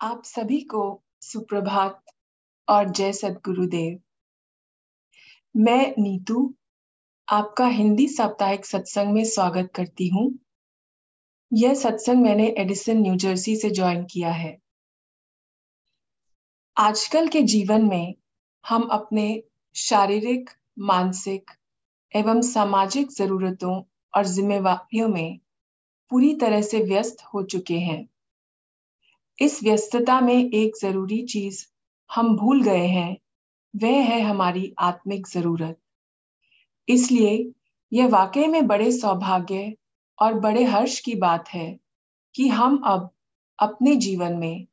आप सभी को सुप्रभात और जय सदगुरुदेव। मैं नीतू, आपका हिंदी साप्ताहिक सत्संग में स्वागत करती हूँ। यह सत्संग मैंने एडिसन, न्यू जर्सी से ज्वाइन किया है। आजकल के जीवन में हम अपने शारीरिक, मानसिक एवं सामाजिक जरूरतों और जिम्मेवारियों में पूरी तरह से व्यस्त हो चुके हैं। इस व्यस्तता में एक ज़रूरी चीज़ हम भूल गए हैं, वह है हमारी आत्मिक ज़रूरत। इसलिए यह वाकई में बड़े सौभाग्य और बड़े हर्ष की बात है कि हम अब अपने जीवन में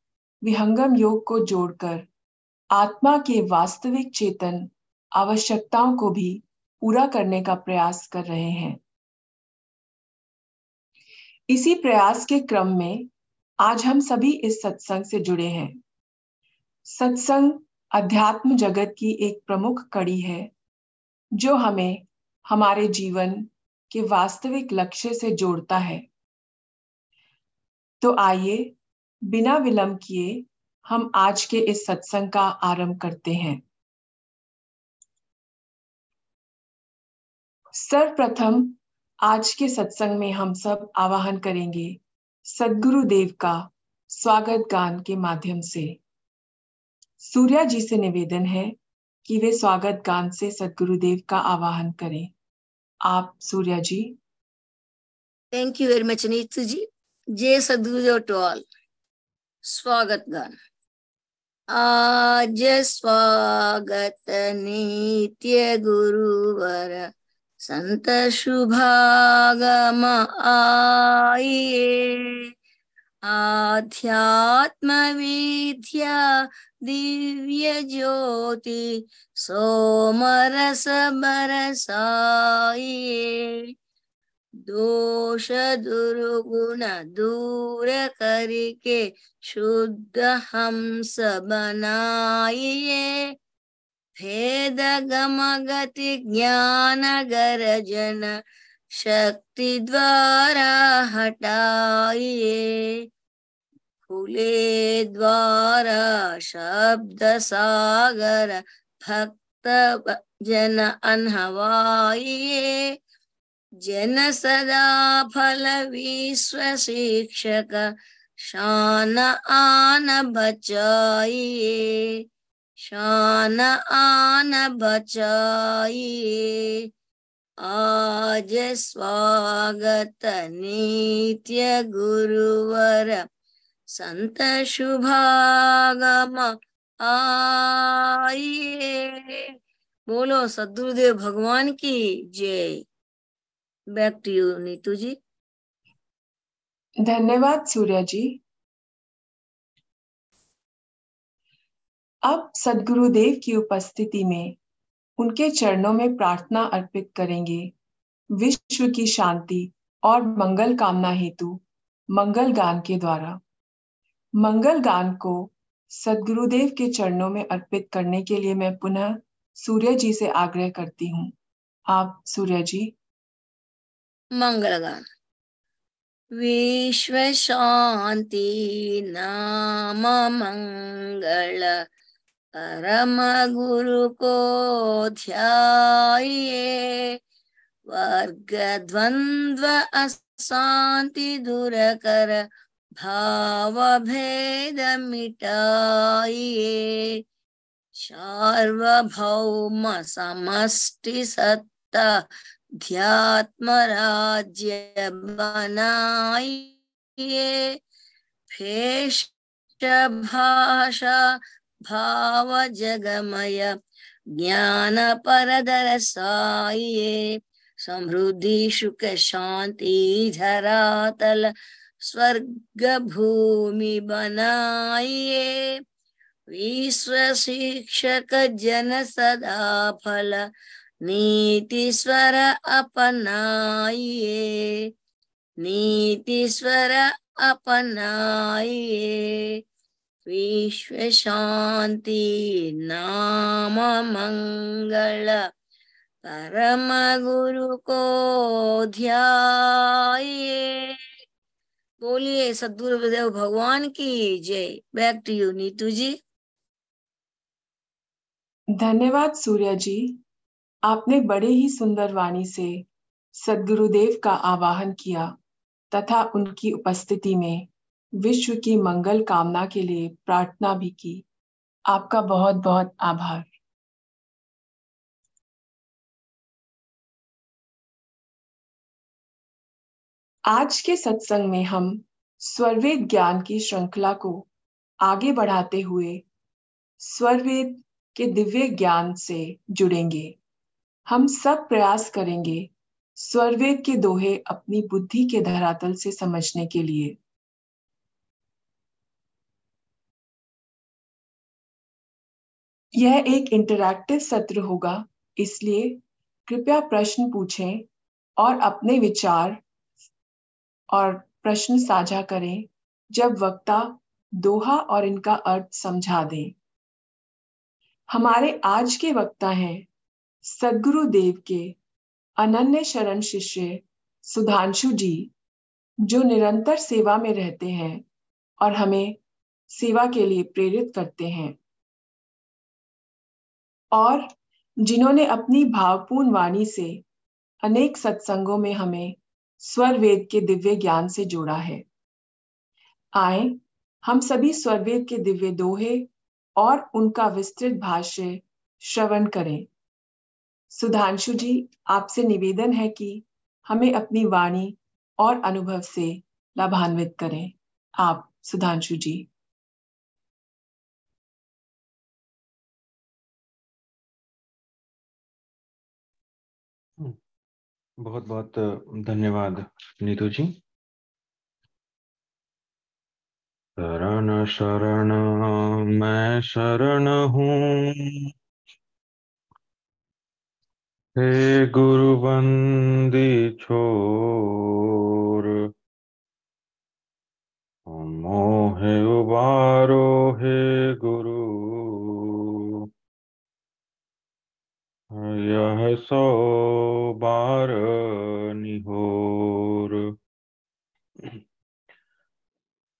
विहंगम योग को जोड़कर आत्मा के वास्तविक चेतन आवश्यकताओं को भी पूरा करने का प्रयास कर रहे हैं। इसी प्रयास के क्रम में आज हम सभी इस सत्संग से जुड़े हैं। सत्संग अध्यात्म जगत की एक प्रमुख कड़ी है, जो हमें हमारे जीवन के वास्तविक लक्ष्य से जोड़ता है। तो आइए, बिना विलंब किए हम आज के इस सत्संग का आरंभ करते हैं। सर्वप्रथम आज के सत्संग में हम सब आवाहन करेंगे सदगुरु देव का स्वागत गान के माध्यम से। सूर्या जी से निवेदन है कि वे स्वागत गान से सदगुरुदेव का आवाहन करें। आप, Surya ji. Thank you very much Neetu ji जय सदगुरुदेव टू ऑल स्वागत गान आज स्वागत नित्य गुरुवर संत शुभागम आइए आध्यात्म विद्या दिव्य ज्योति सोमरस बरसाइए दोष दुर्गुण दूर करके शुद्ध हंस बनाइए भेद गम गति ज्ञान गरजन शक्ति द्वारा हटाइए खुले द्वारा शब्द सागर भक्त जन अनहवाइए जन सदा फल विश्व शिक्षक शान आन बचाइए शान आन बचाइए। आज स्वागत नित्य गुरुवर। संत शुभागम आइए। बोलो, सदगुरुदेव भगवान की जय। Back to you Neetu ji धन्यवाद सूर्या जी। अब सदगुरुदेव की उपस्थिति में उनके चरणों में प्रार्थना अर्पित करेंगे। विश्व की शांति और मंगल कामना हेतु मंगल गान के द्वारा। मंगल गान को सदगुरुदेव के चरणों में अर्पित करने के लिए मैं पुनः सूर्य जी से आग्रह करती हूँ। आप सूर्य जी। मंगल गान। विश्व शांति नाम मंगल परम गुरु को ध्याये। वर्ग द्वंद्व अशांति दूर कर भाव भेद मिटाइए सार्वभौम समष्टि सत्ता ध्यात्म राज्य बनाइए फेश भाषा भाव जगमय ज्ञान पर साइए समृद्धि सुख शांति धरातल स्वर्ग भूमि बनाइए विश्व शिक्षक जन सदा फल, नीति स्वर अपनाइए नीति शांति नाम गुरु को ध्याये। बोलिए, सदगुरुदेव भगवान की जय। Back to you Neetu ji. धन्यवाद सूर्य जी। आपने बड़े ही सुंदर वाणी से सदगुरुदेव का आवाहन किया तथा उनकी उपस्थिति में विश्व की मंगल कामना के लिए प्रार्थना भी की। आपका बहुत बहुत आभार। आज के सत्संग में हम स्वरवेद ज्ञान की श्रृंखला को आगे बढ़ाते हुए स्वरवेद के दिव्य ज्ञान से जुड़ेंगे। हम सब प्रयास करेंगे स्वरवेद के दोहे अपनी बुद्धि के धरातल से समझने के लिए। यह एक इंटरैक्टिव सत्र होगा, इसलिए कृपया प्रश्न पूछें और अपने विचार और प्रश्न साझा करें, जब वक्ता दोहा और इनका अर्थ समझा दें। हमारे आज के वक्ता हैं सदगुरु देव के अनन्य शरण शिष्य सुधांशु जी, जो निरंतर सेवा में रहते हैं और हमें सेवा के लिए प्रेरित करते हैं। और जिन्होंने अपनी भावपूर्ण वाणी से अनेक सत्संगों में हमें स्वर वेद के दिव्य ज्ञान से जोड़ा है। आए, हम सभी स्वरवेद के दिव्य दोहे और उनका विस्तृत भाष्य श्रवण करें। सुधांशु जी, आपसे निवेदन है कि हमें अपनी वाणी और अनुभव से लाभान्वित करें। आप, सुधांशु जी। बहुत बहुत धन्यवाद, नीतू जी। शरण शरण, मैं शरण हूँ। हे गुरु बंदी छोर, मोहे उबारो हे गुरु। यह सो बार निहोर।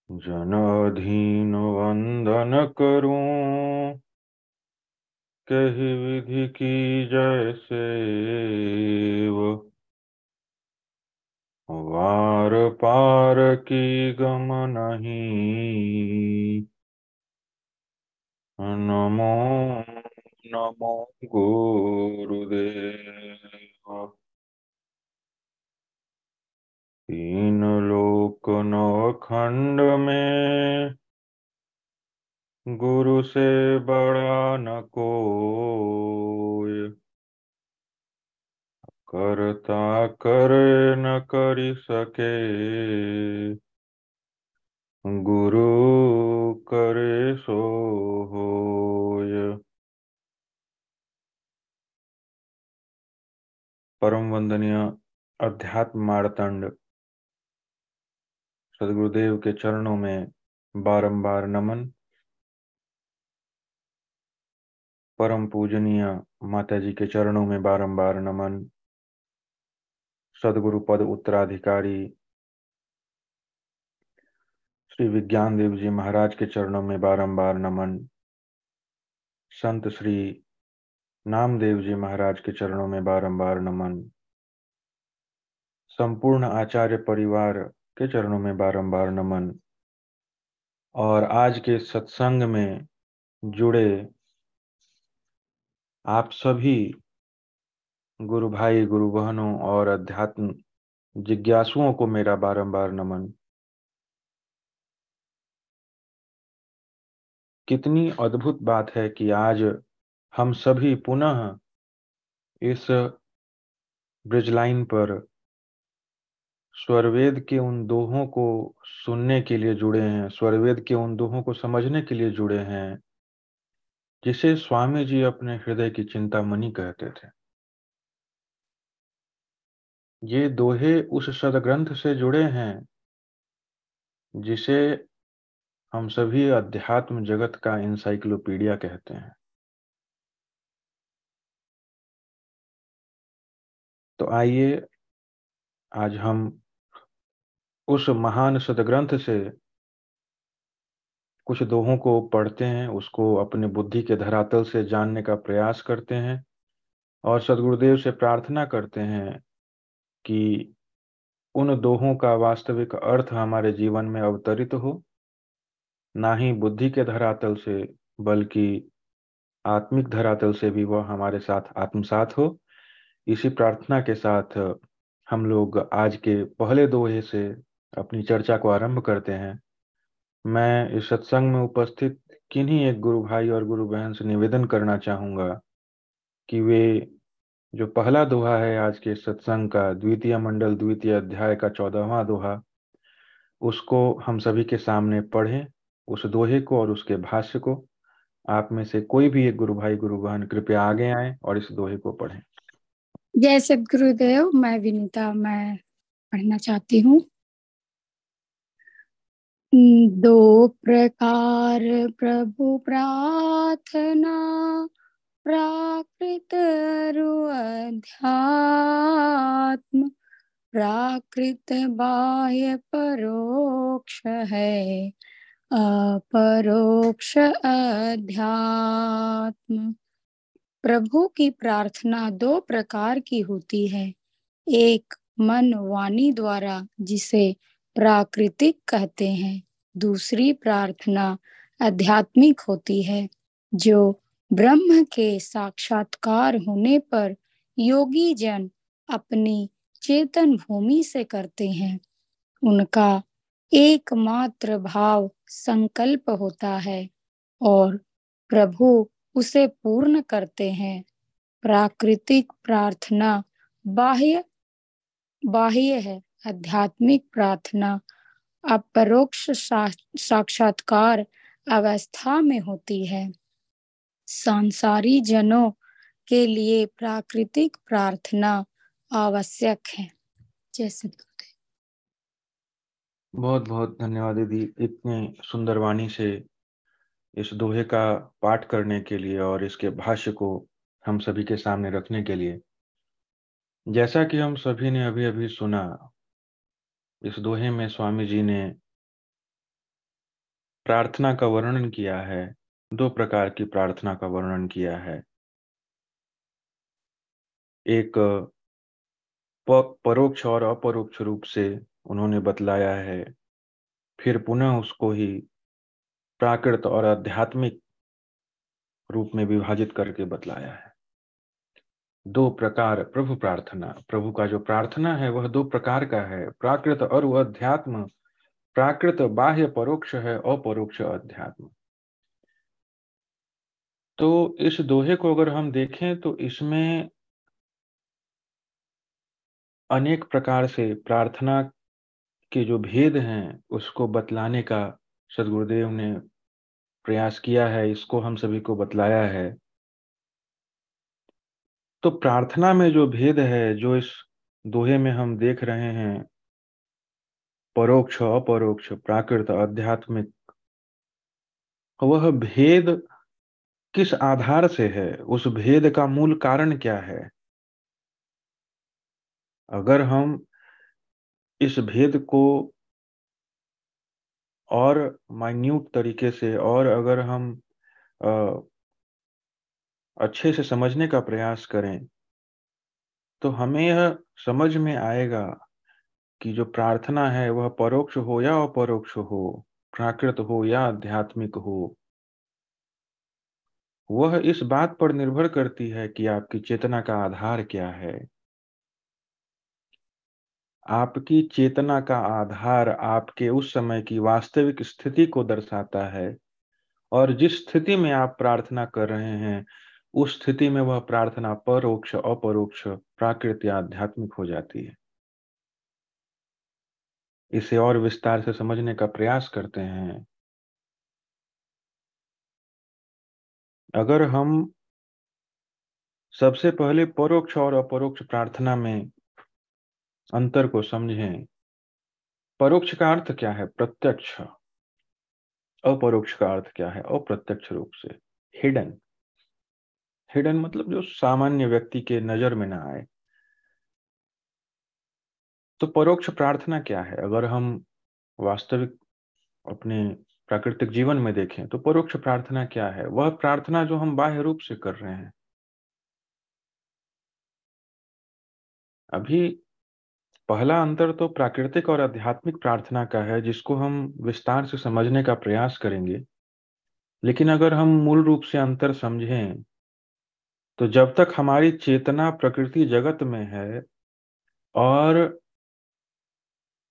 जन अधीन वंदन करूँ, कही विधि की जैसे वार पार की गम नहीं, नमो नमो गुरुदेव। तीन लोक नौ खंड में गुरु से बड़ा न कोई। करता कर न कर सके। गुरु करे सो होय। परम वंदनीय अध्यात्म मारतंड सदगुरुदेव के चरणों में बारंबार नमन। परम पूजनीय माता जी के चरणों में बारंबार नमन। सदगुरु पद उत्तराधिकारी। श्री विज्ञान देव जी महाराज के चरणों में बारंबार नमन। संत श्री नामदेव जी महाराज के चरणों में बारंबार नमन। संपूर्ण आचार्य परिवार के चरणों में बारंबार नमन। और आज के सत्संग में जुड़े आप सभी गुरु भाई, गुरु बहनों और अध्यात्म जिज्ञासुओं को मेरा बारंबार नमन। कितनी अद्भुत बात है कि आज हम सभी पुनः इस ब्रिज लाइन पर स्वरवेद के उन दोहों को सुनने के लिए जुड़े हैं, स्वरवेद के उन दोहों को समझने के लिए जुड़े हैं, जिसे स्वामी जी अपने हृदय की चिंता मनी कहते थे। ये दोहे उस सदग्रंथ से जुड़े हैं, जिसे हम सभी अध्यात्म जगत का इंसाइक्लोपीडिया कहते हैं। तो आइए, आज हम उस महान सदग्रंथ से कुछ दोहों को पढ़ते हैं, उसको अपने बुद्धि के धरातल से जानने का प्रयास करते हैं और सदगुरुदेव से प्रार्थना करते हैं कि उन दोहों का वास्तविक अर्थ हमारे जीवन में अवतरित हो, ना ही बुद्धि के धरातल से, बल्कि आत्मिक धरातल से भी वह हमारे साथ आत्मसात हो। इसी प्रार्थना के साथ, हम लोग आज के पहले दोहे से अपनी चर्चा को आरंभ करते हैं। मैं इस सत्संग में उपस्थित किन्हीं एक गुरु भाई और गुरु बहन से निवेदन करना चाहूँगा कि वे जो पहला दोहा है आज के सत्संग का, द्वितीय मंडल, द्वितीय अध्याय का चौदहवा दोहा, उसको हम सभी के सामने पढ़ें, उस दोहे को और उसके भाष्य को। आप में से कोई भी एक गुरु भाई, गुरु बहन, कृपया आगे आए और इस दोहे को पढ़ें। जय सदगुरुदेव, मैं विनीता, मैं पढ़ना चाहती हूँ। दो प्रकार प्रभु प्रार्थना, प्राकृत अध्यात्म, प्राकृत बाह्य परोक्ष है, अपरोक्ष अध्यात्म। प्रभु की प्रार्थना दो प्रकार की होती है। एक, मन वाणी द्वारा, जिसे प्राकृतिक कहते हैं। दूसरी प्रार्थना आध्यात्मिक होती है, जो ब्रह्म के साक्षात्कार होने पर योगी जन अपनी चेतन भूमि से करते हैं। उनका एकमात्र भाव संकल्प होता है और प्रभु उसे पूर्ण करते हैं। प्राकृतिक प्रार्थना बाह्य बाह्य है। आध्यात्मिक प्रार्थना अपरोक्ष साक्षात्कार अवस्था में होती है। सांसारी जनों के लिए प्राकृतिक प्रार्थना आवश्यक है। जैसे बहुत बहुत धन्यवाद दीदी, इतने सुंदर वाणी से इस दोहे का पाठ करने के लिए और इसके भाष्य को हम सभी के सामने रखने के लिए। जैसा कि हम सभी ने अभी अभी सुना, इस दोहे में स्वामी जी ने प्रार्थना का वर्णन किया है, दो प्रकार की प्रार्थना का वर्णन किया है। एक परोक्ष और अपरोक्ष रूप से उन्होंने बतलाया है, फिर पुनः उसको ही प्राकृत और आध्यात्मिक रूप में विभाजित करके बतलाया है। दो प्रकार प्रभु प्रार्थना, प्रभु का जो प्रार्थना है वह दो प्रकार का है, प्राकृत और अध्यात्म। प्राकृत बाह्य परोक्ष है, अपरोक्ष अध्यात्म। तो इस दोहे को अगर हम देखें तो इसमें अनेक प्रकार से प्रार्थना के जो भेद हैं, उसको बतलाने का सदगुरुदेव ने प्रयास किया है, इसको हम सभी को बतलाया है। तो प्रार्थना में जो भेद है, जो इस दोहे में हम देख रहे हैं, परोक्ष, अपरोक्ष, प्राकृत, आध्यात्मिक, वह भेद किस आधार से है? उस भेद का मूल कारण क्या है? अगर हम इस भेद को और माइन्यूट तरीके से और अगर हम आ, अच्छे से समझने का प्रयास करें तो हमें यह समझ में आएगा कि जो प्रार्थना है वह परोक्ष हो या अपरोक्ष हो प्राकृत हो या आध्यात्मिक हो वह इस बात पर निर्भर करती है कि आपकी चेतना का आधार क्या है। आपकी चेतना का आधार आपके उस समय की वास्तविक स्थिति को दर्शाता है। और जिस स्थिति में आप प्रार्थना कर रहे हैं, उस स्थिति में वह प्रार्थना परोक्ष, अपरोक्ष, प्राकृत आध्यात्मिक हो जाती है। इसे और विस्तार से समझने का प्रयास करते हैं। अगर हम सबसे पहले परोक्ष और अपरोक्ष प्रार्थना में अंतर को समझें। परोक्ष का अर्थ क्या है? प्रत्यक्ष। अपरोक्ष का अर्थ क्या है? अप्रत्यक्ष रूप से। हिडन हिडन मतलब जो सामान्य व्यक्ति के नज़र में ना आए। तो परोक्ष प्रार्थना क्या है? अगर हम वास्तविक अपने प्राकृतिक जीवन में देखें तो परोक्ष प्रार्थना क्या है? वह प्रार्थना जो हम बाह्य रूप से कर रहे हैं। अभी पहला अंतर तो प्राकृतिक और आध्यात्मिक प्रार्थना का है, जिसको हम विस्तार से समझने का प्रयास करेंगे। लेकिन अगर हम मूल रूप से अंतर समझें तो जब तक हमारी चेतना प्रकृति जगत में है और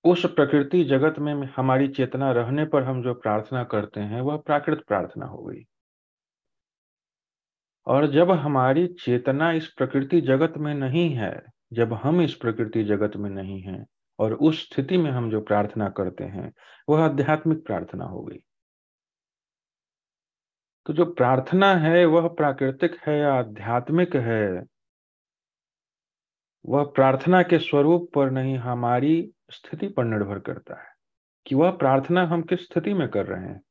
उस प्रकृति जगत में हमारी चेतना रहने पर हम जो प्रार्थना करते हैं, वह प्राकृत प्रार्थना हो गई। और जब हमारी चेतना इस प्रकृति जगत में नहीं है जब हम इस प्रकृति जगत में नहीं हैं और उस स्थिति में हम जो प्रार्थना करते हैं, वह आध्यात्मिक प्रार्थना हो गई। तो जो प्रार्थना है, वह प्राकृतिक है या आध्यात्मिक है? वह प्रार्थना के स्वरूप पर नहीं, हमारी स्थिति पर निर्भर करता है कि वह प्रार्थना हम किस स्थिति में कर रहे हैं।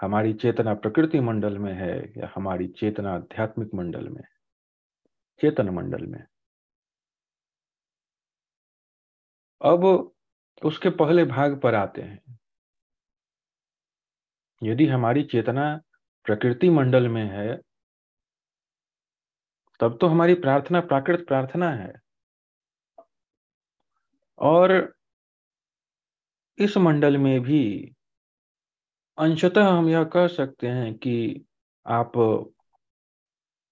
हमारी चेतना प्रकृति मंडल में है या हमारी चेतना आध्यात्मिक मंडल में चेतन मंडल में। अब उसके पहले भाग पर आते हैं। यदि हमारी चेतना प्रकृति मंडल में है, तब तो हमारी प्रार्थना प्राकृत प्रार्थना है। और इस मंडल में भी अंशतः हम यह कह सकते हैं कि आप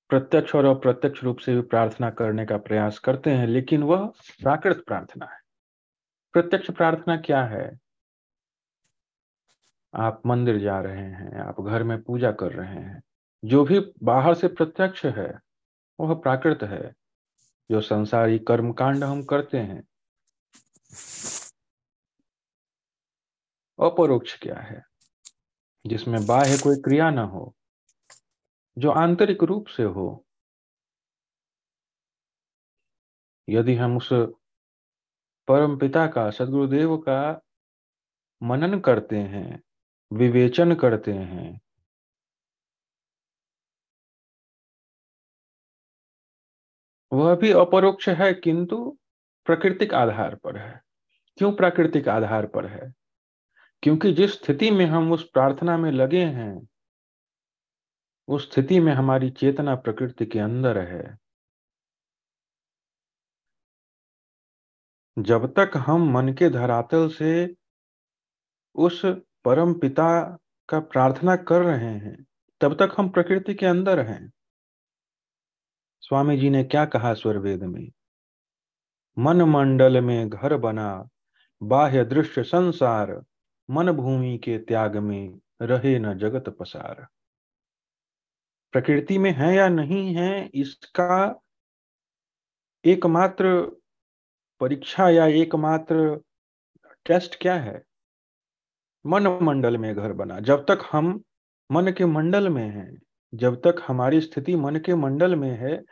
प्रत्यक्ष और अप्रत्यक्ष रूप से भी प्रार्थना करने का प्रयास करते हैं, लेकिन वह प्राकृत प्रार्थना है। प्रत्यक्ष प्रार्थना क्या है? आप मंदिर जा रहे हैं, आप घर में पूजा कर रहे हैं, जो भी बाहर से प्रत्यक्ष है, वह प्राकृत है। जो संसारी कर्म कांड हम करते हैं, अपरोक्ष क्या है? जिसमें बाह्य कोई क्रिया ना हो, जो आंतरिक रूप से हो। यदि हम उस परम पिता का, सदगुरुदेव का मनन करते हैं, विवेचन करते हैं। वह भी अपरोक्ष है, किंतु प्राकृतिक आधार पर है। क्यों प्राकृतिक आधार पर है? क्योंकि जिस स्थिति में हम उस प्रार्थना में लगे हैं, उस स्थिति में हमारी चेतना प्रकृति के अंदर है। जब तक हम मन के धरातल से उस परम पिता का प्रार्थना कर रहे हैं, तब तक हम प्रकृति के अंदर हैं। स्वामी जी ने क्या कहा स्वरवेद में? मन मंडल में घर बना, बाह्य दृश्य संसार, मन भूमि के त्याग में रहे न जगत पसार। प्रकृति में है या नहीं है, इसका एकमात्र परीक्षा या एकमात्र टेस्ट क्या है? मन मंडल में घर बना। जब तक हम मन के मंडल में हैं, जब तक हमारी स्थिति मन के मंडल में है,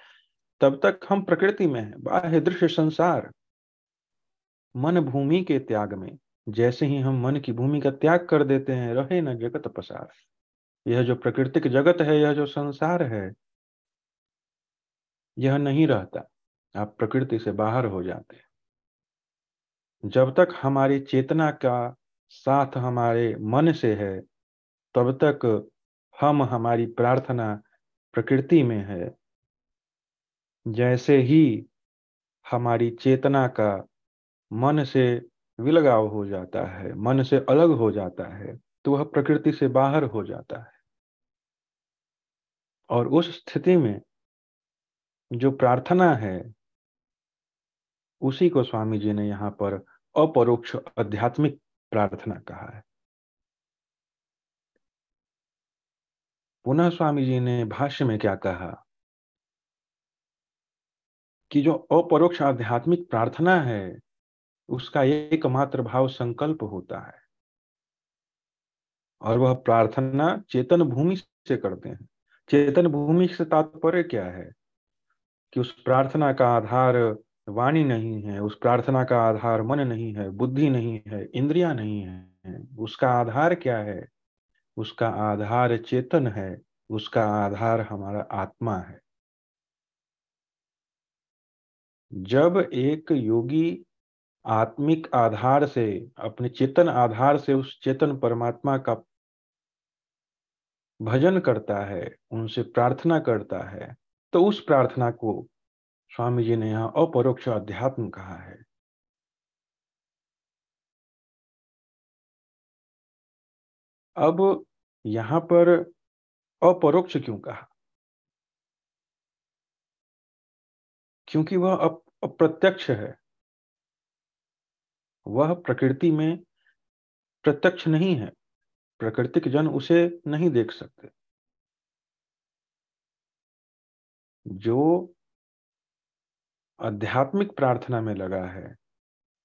तब तक हम प्रकृति में हैं। बाह्य दृश्य संसार मन भूमि के त्याग में। जैसे ही हम मन की भूमि का त्याग कर देते हैं, रहे न जगत पसार। यह जो प्रकृतिक जगत है, यह जो संसार है, यह नहीं रहता। आप प्रकृति से बाहर हो जाते हैं। जब तक हमारी चेतना का साथ हमारे मन से है, तब तक हम हमारी प्रार्थना प्रकृति में है। जैसे ही हमारी चेतना का मन से विलगाव हो जाता है, मन से अलग हो जाता है तो वह प्रकृति से बाहर हो जाता है। और उस स्थिति में जो प्रार्थना है उसी को स्वामी जी ने यहाँ पर अपरोक्ष आध्यात्मिक प्रार्थना कहा है। पुनः स्वामी जी ने भाष्य में क्या कहा? कि जो अपरोक्ष आध्यात्मिक प्रार्थना है, उसका एकमात्र भाव संकल्प होता है। और वह प्रार्थना चेतन भूमि से करते हैं। चेतन भूमि से तात्पर्य क्या है? कि उस प्रार्थना का आधार वाणी नहीं है, उस प्रार्थना का आधार मन नहीं है, बुद्धि नहीं है, इंद्रिया नहीं है, उसका आधार क्या है? उसका आधार चेतन है, उसका आधार हमारा आत्मा है। जब एक योगी आत्मिक आधार से, अपने चेतन आधार से उस चेतन परमात्मा का भजन करता है, उनसे प्रार्थना करता है तो उस प्रार्थना को स्वामी जी ने यहाँ अपरोक्ष अध्यात्म कहा है। अब यहाँ पर अपरोक्ष क्यों कहा? क्योंकि वह अप्रत्यक्ष है। वह प्रकृति में प्रत्यक्ष नहीं है। प्रकृतिक जन उसे नहीं देख सकते। जो आध्यात्मिक प्रार्थना में लगा है।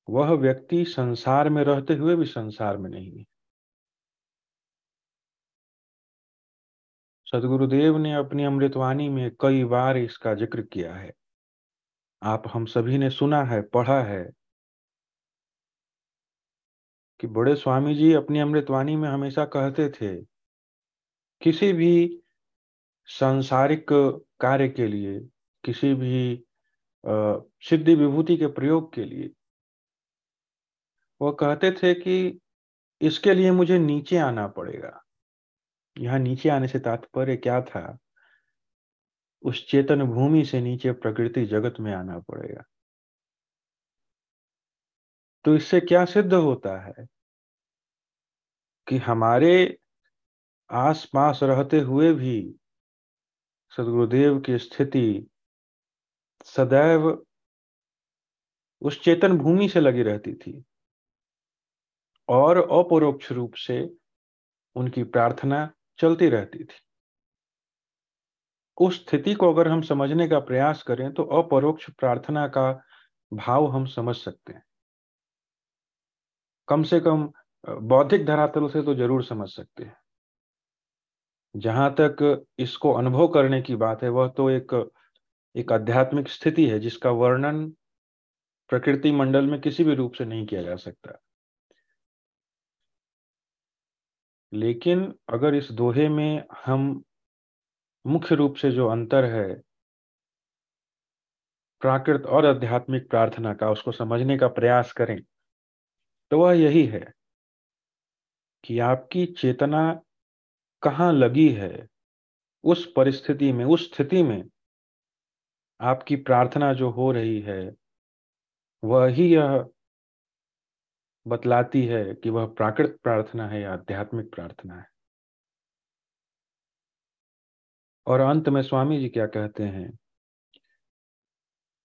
वह व्यक्ति संसार में रहते हुए भी संसार में नहीं है। सदगुरुदेव ने अपनी अमृतवाणी में कई बार इसका ज़िक्र किया है। आप हम सभी ने सुना है, पढ़ा है कि बड़े स्वामी जी अपनी अमृतवाणी में हमेशा कहते थे, किसी भी सांसारिक कार्य के लिए, किसी भी सिद्धि विभूति के प्रयोग के लिए। वह कहते थे कि इसके लिए मुझे नीचे आना पड़ेगा। यहाँ नीचे आने से तात्पर्य क्या था? उस चेतन भूमि से नीचे प्रकृति जगत में आना पड़ेगा। तो इससे क्या सिद्ध होता है? कि हमारे आसपास रहते हुए भी सदगुरुदेव की स्थिति सदैव उस चेतन भूमि से लगी रहती थी और अपरोक्ष रूप से उनकी प्रार्थना चलती रहती थी। उस स्थिति को अगर हम समझने का प्रयास करें तो अपरोक्ष प्रार्थना का भाव हम समझ सकते हैं। कम से कम बौद्धिक धरातल से तो ज़रूर समझ सकते हैं। जहाँ तक इसको अनुभव करने की बात है, वह तो एक एक आध्यात्मिक स्थिति है जिसका वर्णन प्रकृति मंडल में किसी भी रूप से नहीं किया जा सकता। लेकिन अगर इस दोहे में हम मुख्य रूप से जो अंतर है, प्राकृत और आध्यात्मिक प्रार्थना का, उसको समझने का प्रयास करें तो वह यही है कि आपकी चेतना कहाँ लगी है, उस परिस्थिति में, उस स्थिति में आपकी प्रार्थना जो हो रही है, वह ही यह बतलाती है कि वह प्राकृत प्रार्थना है या आध्यात्मिक प्रार्थना है। और अंत में स्वामी जी क्या कहते हैं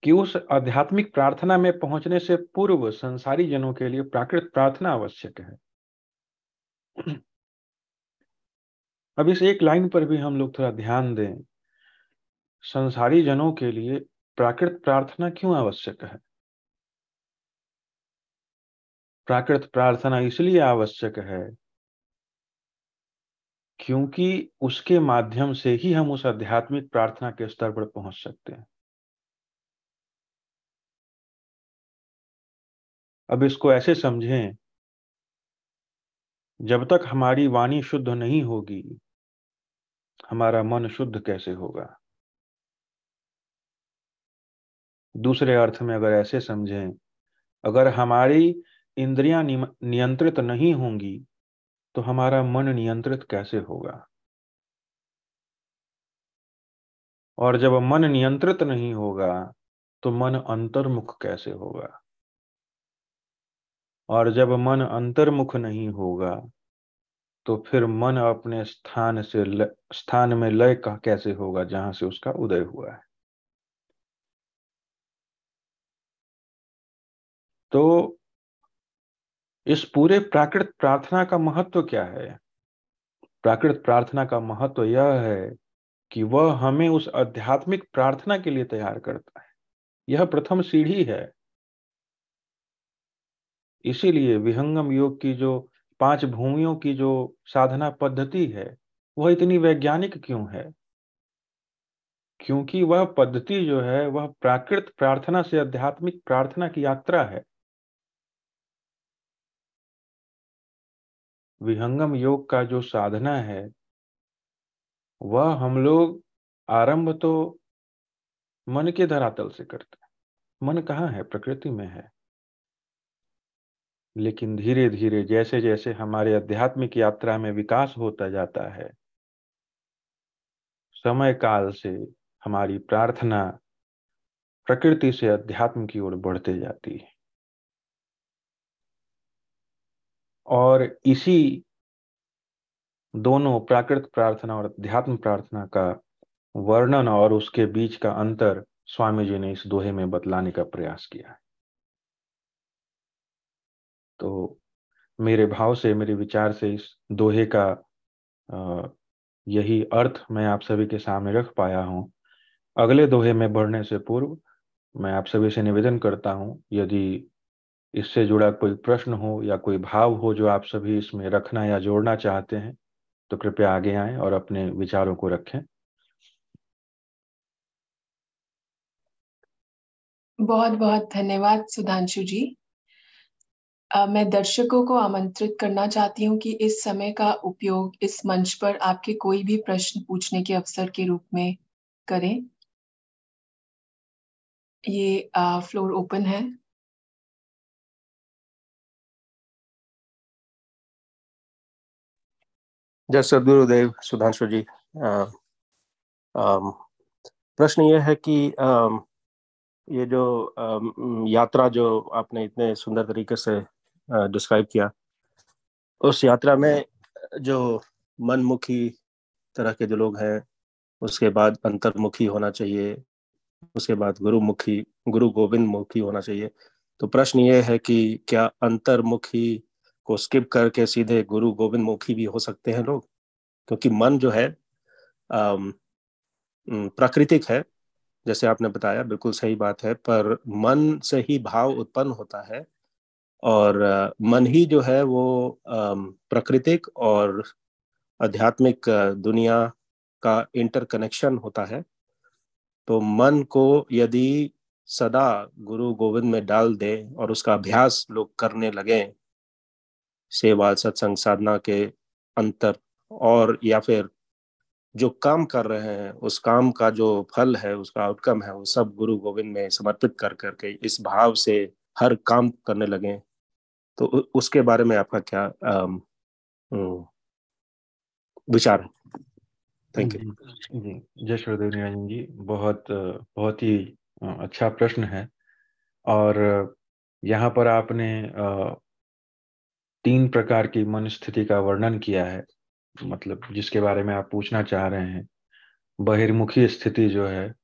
कि उस आध्यात्मिक प्रार्थना में पहुँचने से पूर्व संसारी जनों के लिए प्राकृत प्रार्थना आवश्यक है। अब इस एक लाइन पर भी हम लोग थोड़ा ध्यान दें। संसारी जनों के लिए प्राकृत प्रार्थना क्यों आवश्यक है? प्राकृत प्रार्थना इसलिए आवश्यक है क्योंकि उसके माध्यम से ही हम उस आध्यात्मिक प्रार्थना के स्तर पर पहुँच सकते हैं। अब इसको ऐसे समझें, जब तक हमारी वाणी शुद्ध नहीं होगी, हमारा मन शुद्ध कैसे होगा? दूसरे अर्थ में अगर ऐसे समझें अगर हमारी इंद्रियाँ नियंत्रित नहीं होंगी तो हमारा मन नियंत्रित कैसे होगा? और जब मन नियंत्रित नहीं होगा तो मन अंतर्मुख कैसे होगा? और जब मन अंतर्मुख नहीं होगा तो फिर मन अपने स्थान से ल, स्थान में लय कैसे होगा जहाँ से उसका उदय हुआ है? तो इस पूरे प्राकृत प्रार्थना का महत्व क्या है? प्राकृत प्रार्थना का महत्व यह है कि वह हमें उस आध्यात्मिक प्रार्थना के लिए तैयार करता है। यह प्रथम सीढ़ी है। इसीलिए विहंगम योग की जो पाँच भूमियों की जो साधना पद्धति है, वह इतनी वैज्ञानिक क्यों है? क्योंकि वह पद्धति जो है, वह प्राकृत प्रार्थना से आध्यात्मिक प्रार्थना की यात्रा है। विहंगम योग का जो साधना है, वह हम लोग आरंभ तो मन के धरातल से करते हैं। मन कहाँ है? प्रकृति में है। लेकिन धीरे धीरे जैसे जैसे हमारे आध्यात्मिक यात्रा में विकास होता जाता है, समय काल से हमारी प्रार्थना प्रकृति से अध्यात्म की ओर बढ़ते जाती है। और इसी दोनों प्राकृत प्रार्थना और अध्यात्म प्रार्थना का वर्णन और उसके बीच का अंतर स्वामी जी ने इस दोहे में बतलाने का प्रयास किया है। तो मेरे भाव से, मेरे विचार से इस दोहे का यही अर्थ मैं आप सभी के सामने रख पाया हूँ। अगले दोहे में बढ़ने से पूर्व मैं आप सभी से निवेदन करता हूँ, यदि इससे जुड़ा कोई प्रश्न हो या कोई भाव हो जो आप सभी इसमें रखना या जोड़ना चाहते हैं तो कृपया आगे आए और अपने विचारों को रखें। बहुत बहुत धन्यवाद सुधांशु जी। आ, मैं दर्शकों को आमंत्रित करना चाहती हूँ कि इस समय का उपयोग इस मंच पर आपके कोई भी प्रश्न पूछने के अवसर के रूप में करें। ये आ, फ्लोर ओपन है। जय सदगुरुदेव सुधांशु जी। प्रश्न ये है कि आ, ये जो आ, यात्रा जो आपने इतने सुंदर तरीके से डिस्क्राइब किया उस यात्रा में जो मनमुखी तरह के जो लोग हैं उसके बाद अंतर्मुखी होना चाहिए उसके बाद गुरुमुखी गुरु गोविंद मुखी होना चाहिए। तो प्रश्न ये है कि क्या अंतर्मुखी को स्किप करके सीधे गुरु गोविंद मुखी भी हो सकते हैं लोग, क्योंकि मन जो है प्राकृतिक है, जैसे आपने बताया, बिल्कुल सही बात है, पर मन से ही भाव उत्पन्न होता है और मन ही जो है वो प्राकृतिक और आध्यात्मिक दुनिया का इंटरकनेक्शन होता है। तो मन को यदि सदा गुरु गोविंद में डाल दे और उसका अभ्यास लोग करने लगे सेवा, सत्संग, साधना के अंतर और या फिर जो काम कर रहे हैं, उस काम का जो फल है, उसका आउटकम है, वो सब गुरु गोविंद में समर्पित कर करके इस भाव से हर काम करने लगे तो उसके बारे में आपका क्या विचार है? थैंक यू जय श्रीदेव निरंजन जी, बहुत बहुत ही अच्छा प्रश्न है। और, यहाँ पर आपने तीन प्रकार की मन स्थिति का वर्णन किया है। मतलब जिसके बारे में आप पूछना चाह रहे हैं। बहिर्मुखी स्थिति जो है,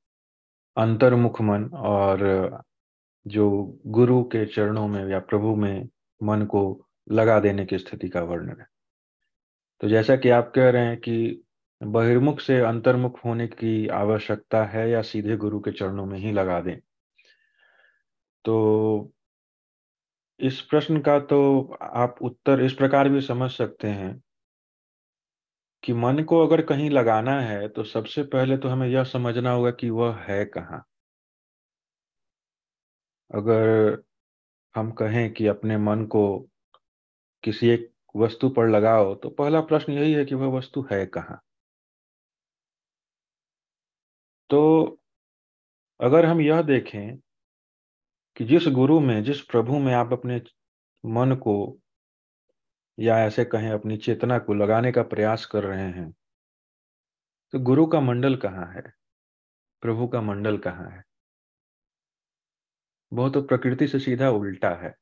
अंतर्मुख मन और जो गुरु के चरणों में या प्रभु में मन को लगा देने की स्थिति का वर्णन है। तो जैसा कि आप कह रहे हैं कि बहिर्मुख से अंतर्मुख होने की आवश्यकता है या सीधे गुरु के चरणों में ही लगा दें। तो इस प्रश्न का तो आप उत्तर इस प्रकार भी समझ सकते हैं कि मन को अगर कहीं लगाना है तो सबसे पहले तो हमें यह समझना होगा कि वह है कहाँ। अगर हम कहें कि अपने मन को किसी एक वस्तु पर लगाओ तो पहला प्रश्न यही है कि वह वस्तु है कहाँ। तो अगर हम यह देखें कि जिस गुरु में, जिस प्रभु में आप अपने मन को या ऐसे कहें अपनी चेतना को लगाने का प्रयास कर रहे हैं तो गुरु का मंडल कहाँ है? प्रभु का मंडल कहाँ है? बहुत तो प्रकृति से सीधा उल्टा है।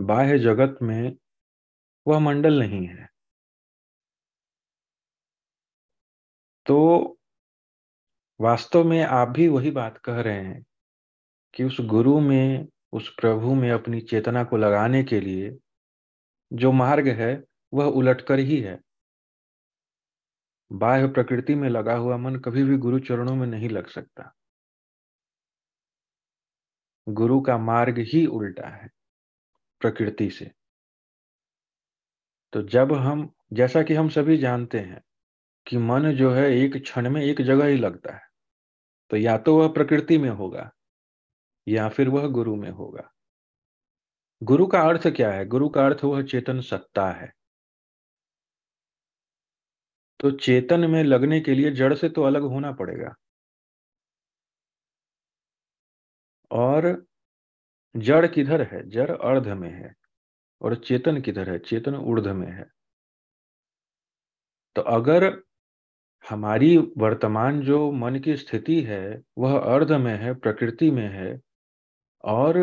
बाह्य जगत में वह मंडल नहीं है। तो वास्तव में आप भी वही बात कह रहे हैं कि उस गुरु में, उस प्रभु में अपनी चेतना को लगाने के लिए जो मार्ग है, वह उलटकर ही है। बाह्य प्रकृति में लगा हुआ मन कभी भी गुरु चरणों में नहीं लग सकता। गुरु का मार्ग ही उल्टा है प्रकृति से। तो जब हम, जैसा कि हम सभी जानते हैं कि मन जो है एक क्षण में एक जगह ही लगता है। तो या तो वह प्रकृति में होगा, या फिर वह गुरु में होगा। गुरु का अर्थ क्या है? गुरु का अर्थ वह चेतन सत्ता है। तो चेतन में लगने के लिए जड़ से तो अलग होना पड़ेगा। और जड़ किधर है? जड़ अर्ध में है और चेतन किधर है? चेतन ऊर्ध में है। तो अगर हमारी वर्तमान जो मन की स्थिति है, वह अर्ध में है, प्रकृति में है, और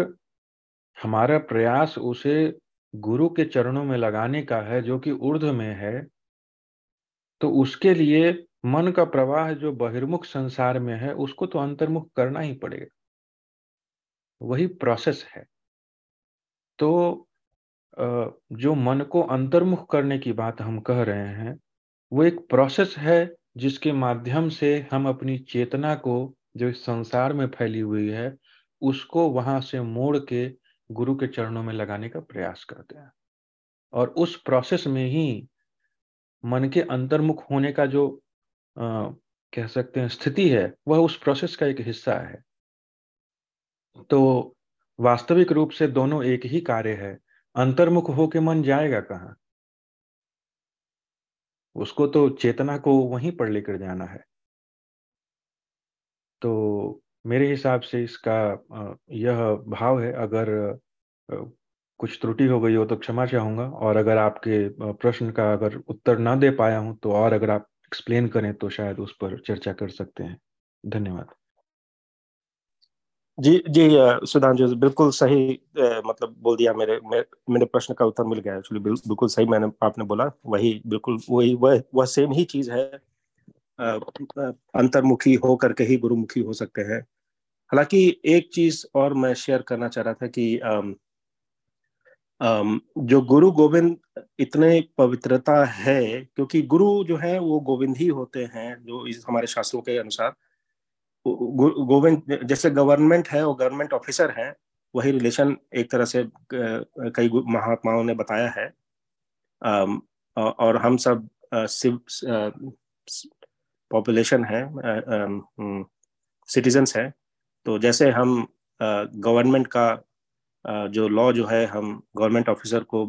हमारा प्रयास उसे गुरु के चरणों में लगाने का है, जो कि ऊर्ध में है तो उसके लिए मन का प्रवाह जो बहिर्मुख संसार में है, उसको तो अंतर्मुख करना ही पड़ेगा। वही प्रोसेस है। तो जो मन को अंतर्मुख करने की बात हम कह रहे हैं, वो एक प्रोसेस है जिसके माध्यम से हम अपनी चेतना को जो इस संसार में फैली हुई है उसको वहाँ से मोड़ के गुरु के चरणों में लगाने का प्रयास करते हैं। और उस प्रोसेस में ही मन के अंतर्मुख होने का जो आ, कह सकते हैं स्थिति है वह उस प्रोसेस का एक हिस्सा है। तो वास्तविक रूप से दोनों एक ही कार्य है। अंतर्मुख होके मन जाएगा कहाँ? उसको तो चेतना को वहीं पर लेकर जाना है। तो मेरे हिसाब से इसका यह भाव है, अगर कुछ त्रुटि हो गई हो तो क्षमा चाहूँगा, और अगर आपके प्रश्न का अगर उत्तर ना दे पाया हूँ तो और अगर आप एक्सप्लेन करें तो शायद उस पर चर्चा कर सकते हैं। धन्यवाद। जी जी सुधांशु बिल्कुल सही मतलब बोल दिया मेरे मेरे प्रश्न का उत्तर मिल गया एक्चुअली बिल्कुल सही मैंने आपने बोला, वही, बिल्कुल वही, वह वह सेम ही चीज़ है अंतर्मुखी हो करके ही गुरुमुखी हो सकते हैं। हालाँकि एक चीज़ और मैं शेयर करना चाह रहा था कि जो गुरु गोविंद इतने पवित्रता है, क्योंकि गुरु जो है, वो गोविंद ही होते हैं, जो इस, हमारे शास्त्रों के अनुसार गोविंद, जैसे गवर्नमेंट है वो गवर्नमेंट ऑफिसर है, वही रिलेशन एक तरह से कई महात्माओं ने बताया है। और हम सब सिव पॉपुलेशन है सिटीजन्स हैं। तो जैसे हम गवर्नमेंट का जो लॉ जो है, हम गवर्नमेंट ऑफिसर को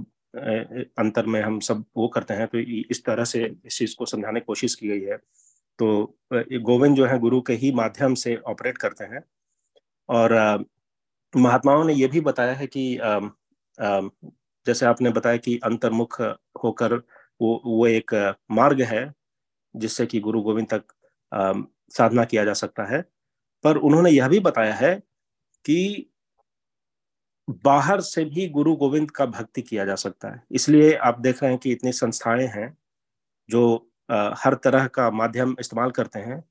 अंतर में हम सब वो करते हैं तो इस तरह से इस चीज़ को समझाने की कोशिश की गई है। तो गोविंद जो है गुरु के ही माध्यम से ऑपरेट करते हैं। और महात्माओं ने ये भी बताया है कि जैसे आपने बताया कि अंतर्मुख होकर वो वो एक मार्ग है, जिससे कि गुरु गोविंद तक साधना किया जा सकता है। पर उन्होंने यह भी बताया है कि बाहर से भी गुरु गोविंद का भक्ति किया जा सकता है। इसलिए आप देख रहे हैं कि इतनी संस्थाएँ हैं, जो हर तरह का माध्यम इस्तेमाल करते हैं,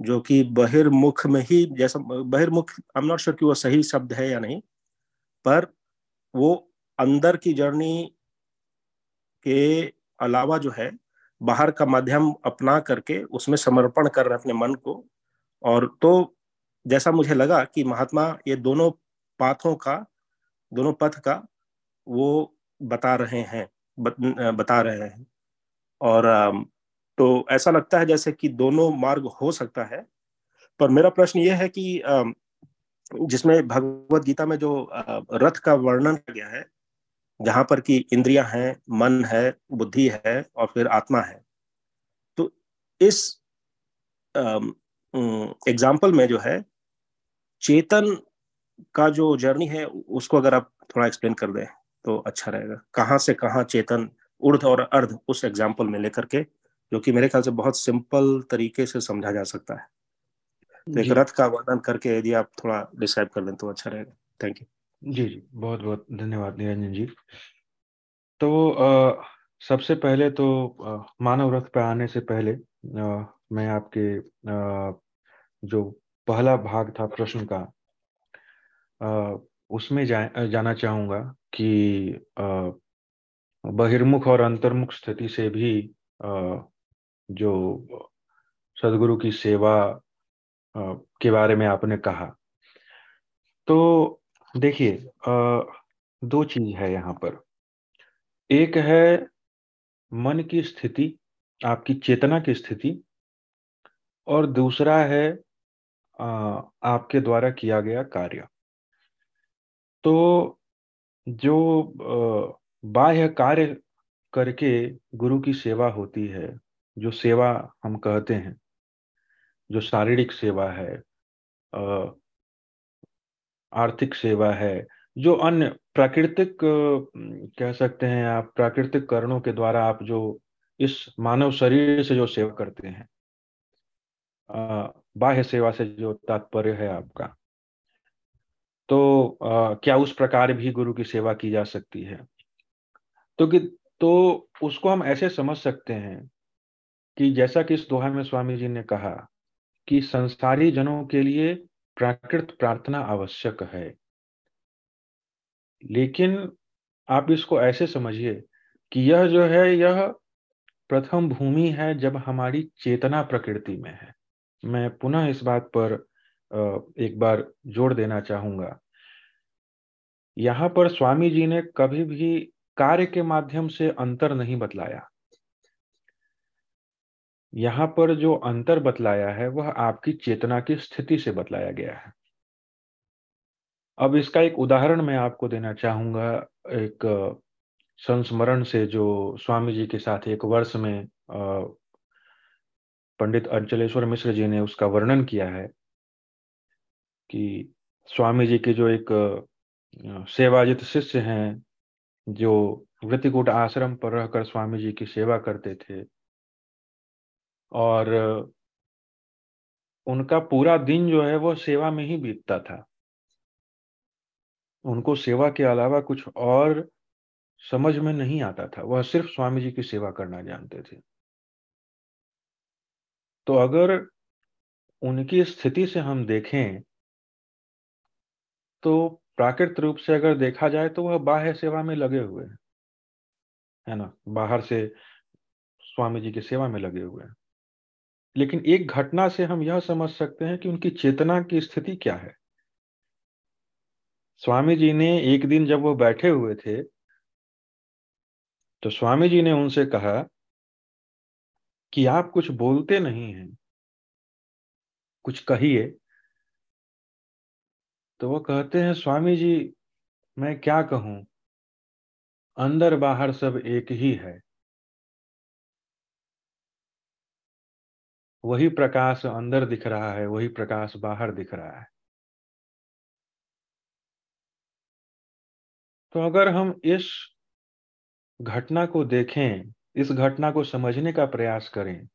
जो कि बहिर्मुख में ही जैसा, बहिर्मुख आई एम नॉट श्योर कि वो सही शब्द है या नहीं, पर वो अंदर की जर्नी के अलावा जो है, बाहर का माध्यम अपना करके उसमें समर्पण कर रहे अपने मन को। और तो जैसा मुझे लगा कि महात्मा ये दोनों पाथों का, दोनों पथ का वो बता रहे हैं, बता रहे हैं। और तो ऐसा लगता है जैसे कि दोनों मार्ग हो सकता है। पर मेरा प्रश्न ये है कि जिसमें भगवत गीता में जो रथ का वर्णन किया गया है, जहाँ पर कि इंद्रियाँ हैं, मन है, बुद्धि है और फिर आत्मा है तो इस एग्ज़ाम्पल में जो है, चेतन का जो जर्नी है, उसको अगर आप थोड़ा एक्सप्लेन कर दें तो अच्छा रहेगा। कहाँ से कहाँ चेतन उर्ध और अर्ध उस एग्ज़ाम्पल में लेकर के जो कि मेरे ख्याल से बहुत सिंपल तरीके से समझा जा सकता है। तो एक रथ का वर्णन करके यदि आप थोड़ा डिस्क्राइब कर दें तो अच्छा रहेगा। थैंक यू जी जी। बहुत बहुत धन्यवाद निरंजन जी। तो आ, सबसे पहले तो आ, मानव रथ पे आने से पहले आ, मैं आपके आ, जो पहला भाग था प्रश्न का आ, उसमें जा, जाना चाहूँगा कि बहिर्मुख और अंतर्मुख स्थिति से भी आ, जो सदगुरु की सेवा के बारे में आपने कहा। तो देखिए दो चीज़ है यहाँ पर। एक है मन की स्थिति, आपकी चेतना की स्थिति, और दूसरा है आपके द्वारा किया गया कार्य। तो जो बाह्य कार्य करके गुरु की सेवा होती है जो सेवा हम कहते हैं जो शारीरिक सेवा है आर्थिक सेवा है जो अन्य प्राकृतिक कह सकते हैं आप प्राकृतिक कारणों के द्वारा आप जो इस मानव शरीर से जो सेवा करते हैं बाह्य सेवा से जो तात्पर्य है आपका तो आ, क्या उस प्रकार भी गुरु की सेवा की जा सकती है? तो कि तो उसको हम ऐसे समझ सकते हैं कि जैसा कि इस दोहा में स्वामी जी ने कहा कि संसारी जनों के लिए प्राकृत प्रार्थना आवश्यक है। लेकिन आप इसको ऐसे समझिए कि यह जो है, यह प्रथम भूमि है जब हमारी चेतना प्रकृति में है। मैं पुनः इस बात पर एक बार जोड़ देना चाहूँगा। यहाँ पर स्वामी जी ने कभी भी कार्य के माध्यम से अंतर नहीं बतलाया। यहाँ पर जो अंतर बतलाया है, वह आपकी चेतना की स्थिति से बतलाया गया है। अब इसका एक उदाहरण मैं आपको देना चाहूँगा। एक, संस्मरण से जो स्वामी जी के साथ एक वर्ष में पंडित अंचलेश्वर मिश्र जी ने उसका वर्णन किया है कि स्वामी जी के जो एक सेवाजित शिष्य हैं, जो वृत्तिकूट आश्रम पर रहकर स्वामी जी की सेवा करते थे और उनका पूरा दिन जो है वो सेवा में ही बीतता था। उनको सेवा के अलावा कुछ और समझ में नहीं आता था। वह सिर्फ़ स्वामी जी की सेवा करना जानते थे। तो अगर उनकी स्थिति से हम देखें तो प्राकृत रूप से अगर देखा जाए तो वह बाह्य सेवा में लगे हुए हैं। है ना? बाहर से स्वामी जी की सेवा में लगे हुए हैं। लेकिन एक घटना से हम यह समझ सकते हैं कि उनकी चेतना की स्थिति क्या है। स्वामी जी ने एक दिन जब वो बैठे हुए थे तो स्वामी जी ने उनसे कहा कि आप कुछ बोलते नहीं हैं, कुछ कहिए। तो वो कहते हैं स्वामी जी मैं क्या कहूँ? अंदर बाहर सब एक ही है। वही प्रकाश अंदर दिख रहा है, वही प्रकाश बाहर दिख रहा है। तो अगर हम इस घटना को देखें, इस घटना को समझने का प्रयास करें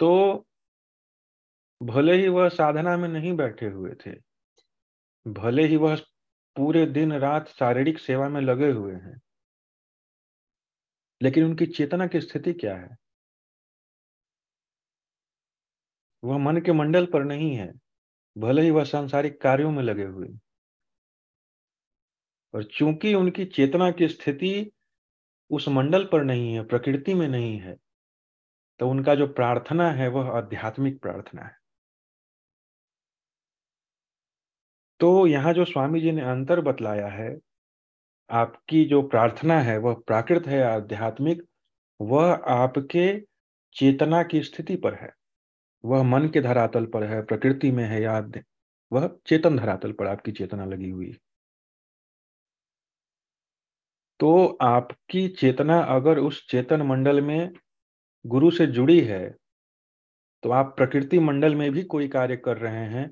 तो भले ही वह साधना में नहीं बैठे हुए थे, भले ही वह पूरे दिन रात शारीरिक सेवा में लगे हुए हैं, लेकिन उनकी चेतना की स्थिति क्या है? वह मन के मंडल पर नहीं है, भले ही वह सांसारिक कार्यों में लगे हुए। और चूँकि उनकी चेतना की स्थिति उस मंडल पर नहीं है, प्रकृति में नहीं है तो उनका जो प्रार्थना है वह आध्यात्मिक प्रार्थना है। तो यहाँ जो स्वामी जी ने अंतर बतलाया है, आपकी जो प्रार्थना है वह प्राकृत है, आध्यात्मिक, वह आपके चेतना की स्थिति पर है। वह मन के धरातल पर है, प्रकृति में है या वह चेतन धरातल पर आपकी चेतना लगी हुई तो आपकी चेतना अगर उस चेतन मंडल में गुरु से जुड़ी है तो आप प्रकृति मंडल में भी कोई कार्य कर रहे हैं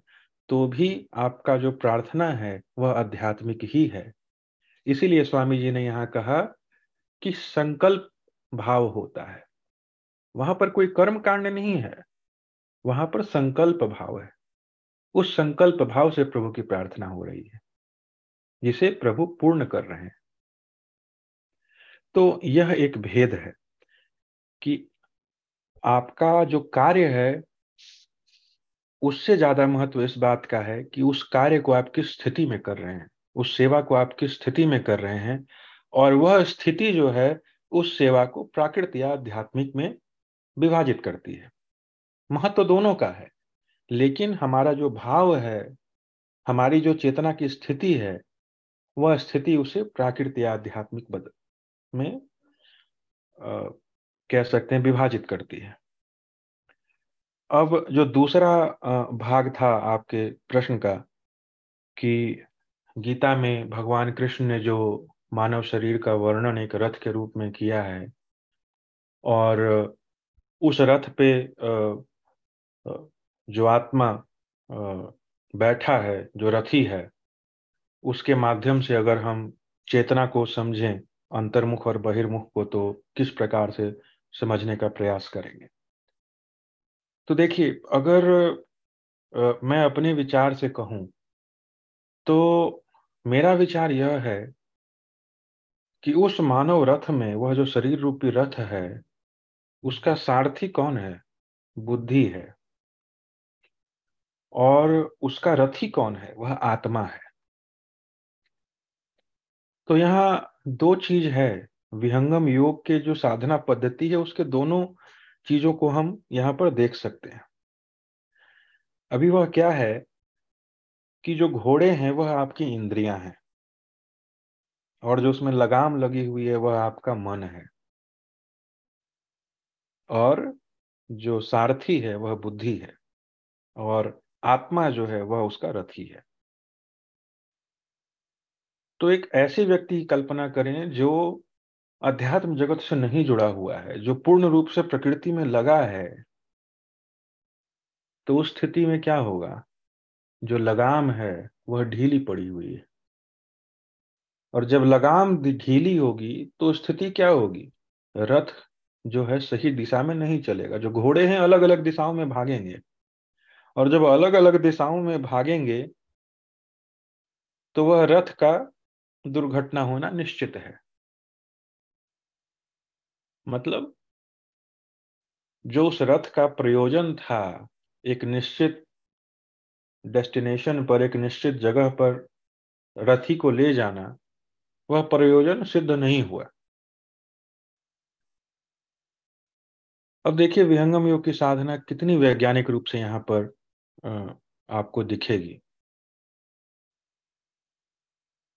तो भी आपका जो प्रार्थना है, वह आध्यात्मिक ही है। इसीलिए स्वामी जी ने यहाँ कहा कि संकल्प भाव होता है। वहाँ पर कोई कर्म कांड नहीं है। वहाँ पर संकल्प भाव है। उस संकल्प भाव से प्रभु की प्रार्थना हो रही है, जिसे प्रभु पूर्ण कर रहे हैं। तो यह एक भेद है कि आपका जो कार्य है, उससे ज़्यादा महत्व इस बात का है कि उस कार्य को आप किस स्थिति में कर रहे हैं, उस सेवा को आप किस स्थिति में कर रहे हैं, और वह स्थिति जो है, उस सेवा को प्राकृत या आध्यात्मिक में विभाजित करती है। महत्व तो दोनों का है। लेकिन हमारा जो भाव है हमारी जो चेतना की स्थिति है वह स्थिति उसे प्राकृत या आध्यात्मिक बद में आ, कह सकते हैं विभाजित करती है। अब जो दूसरा भाग था आपके प्रश्न का कि गीता में भगवान कृष्ण ने जो मानव शरीर का वर्णन एक रथ के रूप में किया है और उस रथ पे जो आत्मा बैठा है, जो रथी है, उसके माध्यम से अगर हम चेतना को समझें, अंतर्मुख और बहिर्मुख को तो किस प्रकार से समझने का प्रयास करेंगे? तो देखिए, अगर मैं अपने विचार से कहूँ तो मेरा विचार यह है कि उस मानव रथ में, वह जो शरीर रूपी रथ है, उसका सारथी कौन है? बुद्धि है। और उसका रथी कौन है? वह आत्मा है। तो यहाँ दो चीज़ है। विहंगम योग के जो साधना पद्धति है, उसके दोनों चीज़ों को हम यहाँ पर देख सकते हैं। अभी वह क्या है कि जो घोड़े हैं, वह आपकी इंद्रियाँ हैं। और जो उसमें लगाम लगी हुई है, वह आपका मन है। और जो सारथी है, वह बुद्धि है। और आत्मा जो है वह उसका रथी है तो एक ऐसे व्यक्ति की कल्पना करें जो अध्यात्म जगत से नहीं जुड़ा हुआ है, जो पूर्ण रूप से प्रकृति में लगा है तो उस स्थिति में क्या होगा? जो लगाम है, वह ढीली पड़ी हुई है। और जब लगाम ढीली होगी तो स्थिति क्या होगी? रथ जो है सही दिशा में नहीं चलेगा, जो घोड़े हैं अलग अलग दिशाओं में भागेंगे। और जब अलग अलग दिशाओं में भागेंगे तो वह रथ का दुर्घटना होना निश्चित है। मतलब जो उस रथ का प्रयोजन था, एक निश्चित डेस्टिनेशन पर, एक निश्चित जगह पर रथी को ले जाना, वह प्रयोजन सिद्ध नहीं हुआ। अब देखिए, विहंगम योग की साधना कितनी वैज्ञानिक रूप से यहाँ पर आपको दिखेगी।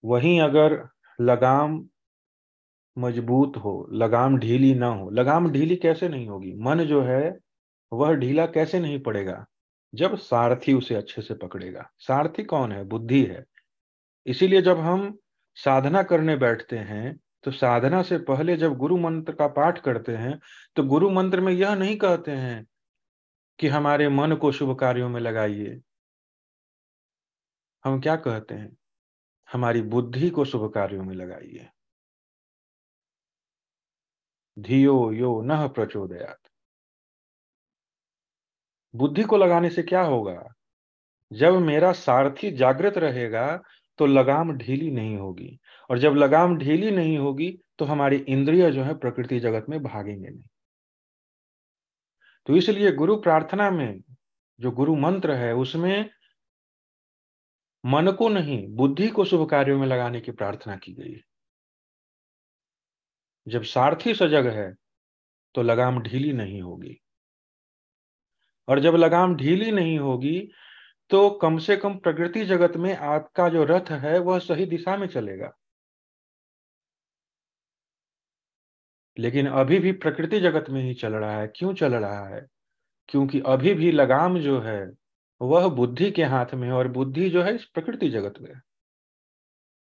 वहीं अगर लगाम मज़बूत हो, लगाम ढीली ना हो, लगाम ढीली कैसे नहीं होगी? मन जो है, वह ढीला कैसे नहीं पड़ेगा? जब सारथी उसे अच्छे से पकड़ेगा। सारथी कौन है? बुद्धि है। इसीलिए जब हम साधना करने बैठते हैं तो साधना से पहले जब गुरु मंत्र का पाठ करते हैं तो गुरु मंत्र में यह नहीं कहते हैं कि हमारे मन को शुभ कार्यों में लगाइए। हम क्या कहते हैं? हमारी बुद्धि को शुभ कार्यों में लगाइए। धियो यो न प्रचोदयात। बुद्धि को लगाने से क्या होगा? जब मेरा सारथी जागृत रहेगा तो लगाम ढीली नहीं होगी। और जब लगाम ढीली नहीं होगी तो हमारी इंद्रिय जो है प्रकृति जगत में भागेंगे नहीं। तो इसलिए गुरु प्रार्थना में जो गुरु मंत्र है, उसमें मन को नहीं, बुद्धि को शुभ कार्यों में लगाने की प्रार्थना की गई है। जब सारथी सजग है तो लगाम ढीली नहीं होगी। और जब लगाम ढीली नहीं होगी तो कम से कम प्रकृति जगत में आपका जो रथ है, वह सही दिशा में चलेगा। लेकिन अभी भी प्रकृति जगत में ही चल रहा है। क्यों चल रहा है? क्योंकि अभी भी लगाम जो है, वह बुद्धि के हाथ में है और बुद्धि जो है इस प्रकृति जगत में है।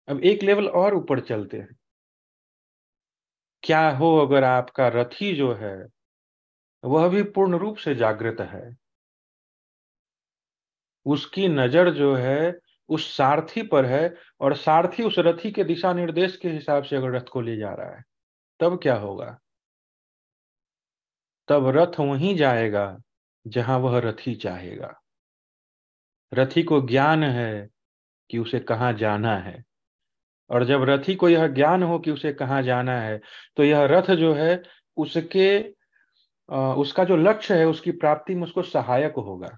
अब एक लेवल और ऊपर चलते हैं। क्या हो अगर आपका रथी जो है, वह भी पूर्ण रूप से जागृत है? उसकी नज़र जो है, उस सारथी पर है और सारथी उस रथी के दिशा निर्देश के हिसाब से अगर रथ को ले जा रहा है तब क्या होगा? तब रथ वहीं जाएगा, जहाँ वह रथी चाहेगा। रथी को ज्ञान है कि उसे कहाँ जाना है। और जब रथी को यह ज्ञान हो कि उसे कहाँ जाना है तो यह रथ जो है, उसके उसका जो लक्ष्य है, उसकी प्राप्ति में उसको सहायक होगा।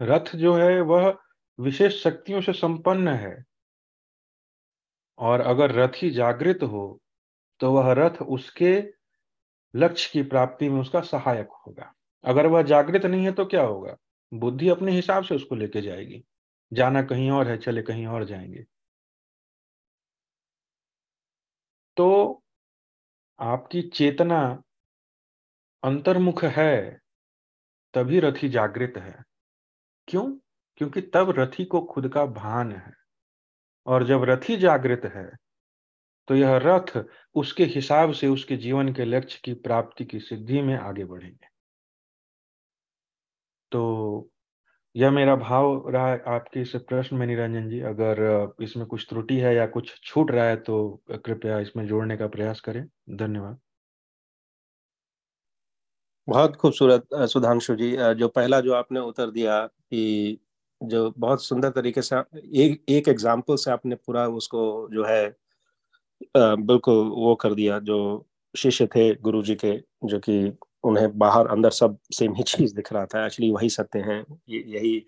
रथ जो है, वह विशेष शक्तियों से संपन्न है। और अगर रथ जागृत हो तो वह रथ उसके लक्ष्य की प्राप्ति में उसका सहायक होगा। अगर वह जागृत नहीं है तो क्या होगा? बुद्धि अपने हिसाब से उसको लेके जाएगी। जाना कहीं और है, चले कहीं और जाएँगे। तो आपकी चेतना अंतर्मुख है, तभी रथी जागृत है। क्यों? क्योंकि तब रथी को खुद का भान है। और जब रथी जागृत है तो यह रथ उसके हिसाब से उसके जीवन के लक्ष्य की प्राप्ति की सिद्धि में आगे बढ़ेंगे। तो यह मेरा भाव रहा आपके इस प्रश्न में, निरंजन जी। अगर इसमें कुछ त्रुटि है या कुछ छूट रहा है तो कृपया इसमें जोड़ने का प्रयास करें। धन्यवाद। बहुत खूबसूरत, सुधांशु जी, जो पहला जो आपने उत्तर दिया कि जो बहुत सुंदर तरीके से एक एक एग्ज़ाम्पल से आपने पूरा उसको जो है बिल्कुल वो कर दिया, जो शिष्य थे गुरु जी के, जो कि उन्हें बाहर अंदर सब सेम ही चीज़ दिख रहा था एक्चुअली वही सत्य है यही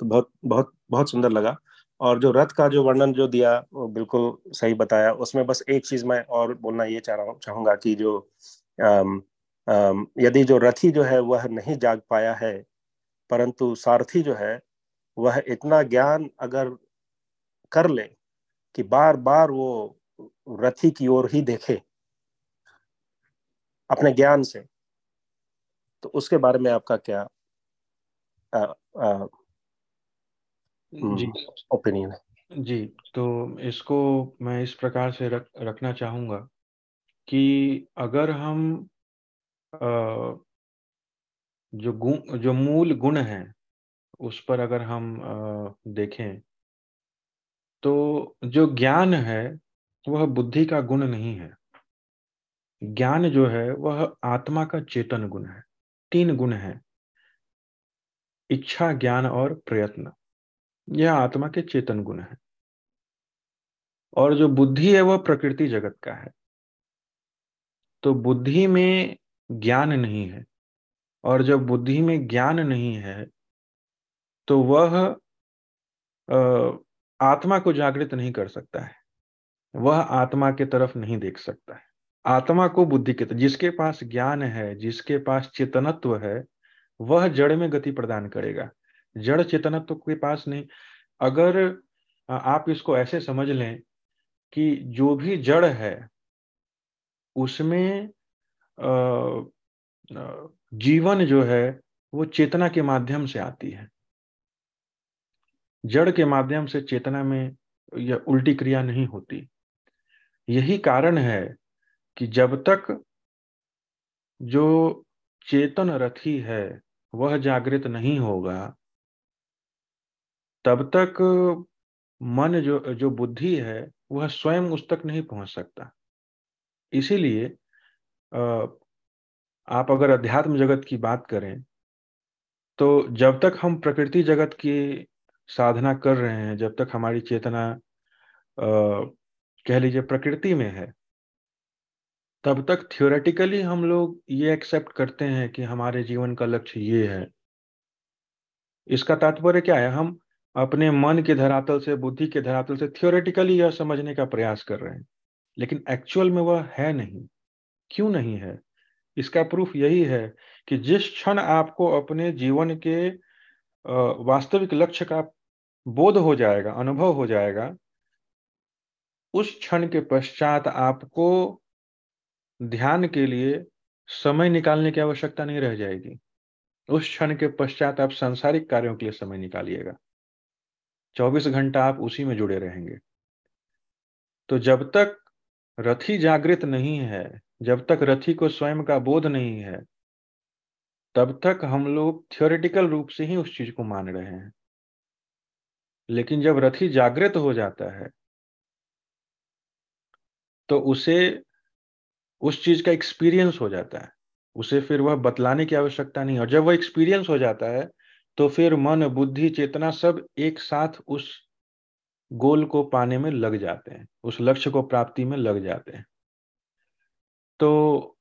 तो बहुत बहुत बहुत सुंदर लगा। और जो रथ का जो वर्णन जो दिया, वो बिल्कुल सही बताया, उसमें बस एक चीज़ मैं और बोलना ये चाह रहा चाहूँगा कि जो अम्म यदि जो रथी जो है, वह नहीं जाग पाया है, परंतु सारथी जो है वह इतना ज्ञान अगर कर ले कि बार बार वो रथी की ओर ही देखे अपने ज्ञान से तो उसके बारे में आपका क्या ओपिनियन है? जी तो इसको मैं इस प्रकार से रख, रखना चाहूँगा कि अगर हम आ, जो गुण जो मूल गुण है उस पर अगर हम देखें तो जो ज्ञान है, वह बुद्धि का गुण नहीं है। ज्ञान जो है, वह आत्मा का चेतन गुण है, तीन गुण है। इच्छा, ज्ञान और प्रयत्न, यह आत्मा के चेतन गुण है। और जो बुद्धि है, वह प्रकृति जगत का है। तो बुद्धि में ज्ञान नहीं है, और जब बुद्धि में ज्ञान नहीं है तो वह आत्मा को जागृत नहीं कर सकता है। वह आत्मा के तरफ़ नहीं देख सकता है। आत्मा को बुद्धि के जिसके पास ज्ञान है, जिसके पास चेतनत्व है, वह जड़ में गति प्रदान करेगा। जड़ चेतनत्व के पास नहीं। अगर आप इसको ऐसे समझ लें कि जो भी जड़ है, उसमें जीवन जो है, वो चेतना के माध्यम से आती है। जड़ के माध्यम से चेतना में यह उल्टी क्रिया नहीं होती। यही कारण है कि जब तक जो चेतन रथी है, वह जागृत नहीं होगा, तब तक मन जो जो बुद्धि है, वह स्वयं उस तक नहीं पहुँच सकता। इसीलिए आप अगर अध्यात्म जगत की बात करें तो जब तक हम प्रकृति जगत की साधना कर रहे हैं, जब तक हमारी चेतना कह लीजिए प्रकृति में है, तब तक थियोरेटिकली हम लोग ये एक्सेप्ट करते हैं कि हमारे जीवन का लक्ष्य ये है। इसका तात्पर्य क्या है? हम अपने मन के धरातल से, बुद्धि के धरातल से थियोरेटिकली यह समझने का प्रयास कर रहे हैं, लेकिन एक्चुअल में वह है नहीं। क्यों नहीं है? इसका प्रूफ यही है कि जिस क्षण आपको अपने जीवन के वास्तविक लक्ष्य का बोध हो जाएगा, अनुभव हो जाएगा, उस क्षण के पश्चात आपको ध्यान के लिए समय निकालने की आवश्यकता नहीं रह जाएगी। उस क्षण के पश्चात आप सांसारिक कार्यों के लिए समय निकालिएगा। चौबीस घंटा आप उसी में जुड़े रहेंगे। तो जब तक रथी जागृत नहीं है, जब तक रथी को स्वयं का बोध नहीं है, तब तक हम लोग थियोरिटिकल रूप से ही उस चीज़ को मान रहे हैं। लेकिन जब रथी जागृत हो जाता है तो उसे, उस चीज़ का एक्सपीरियंस हो जाता है। उसे फिर वह बतलाने की आवश्यकता नहीं और जब वह एक्सपीरियंस हो जाता है तो फिर मन, बुद्धि, चेतना सब एक साथ उस गोल को पाने में लग जाते हैं, उस लक्ष्य को प्राप्ति में लग जाते हैं। तो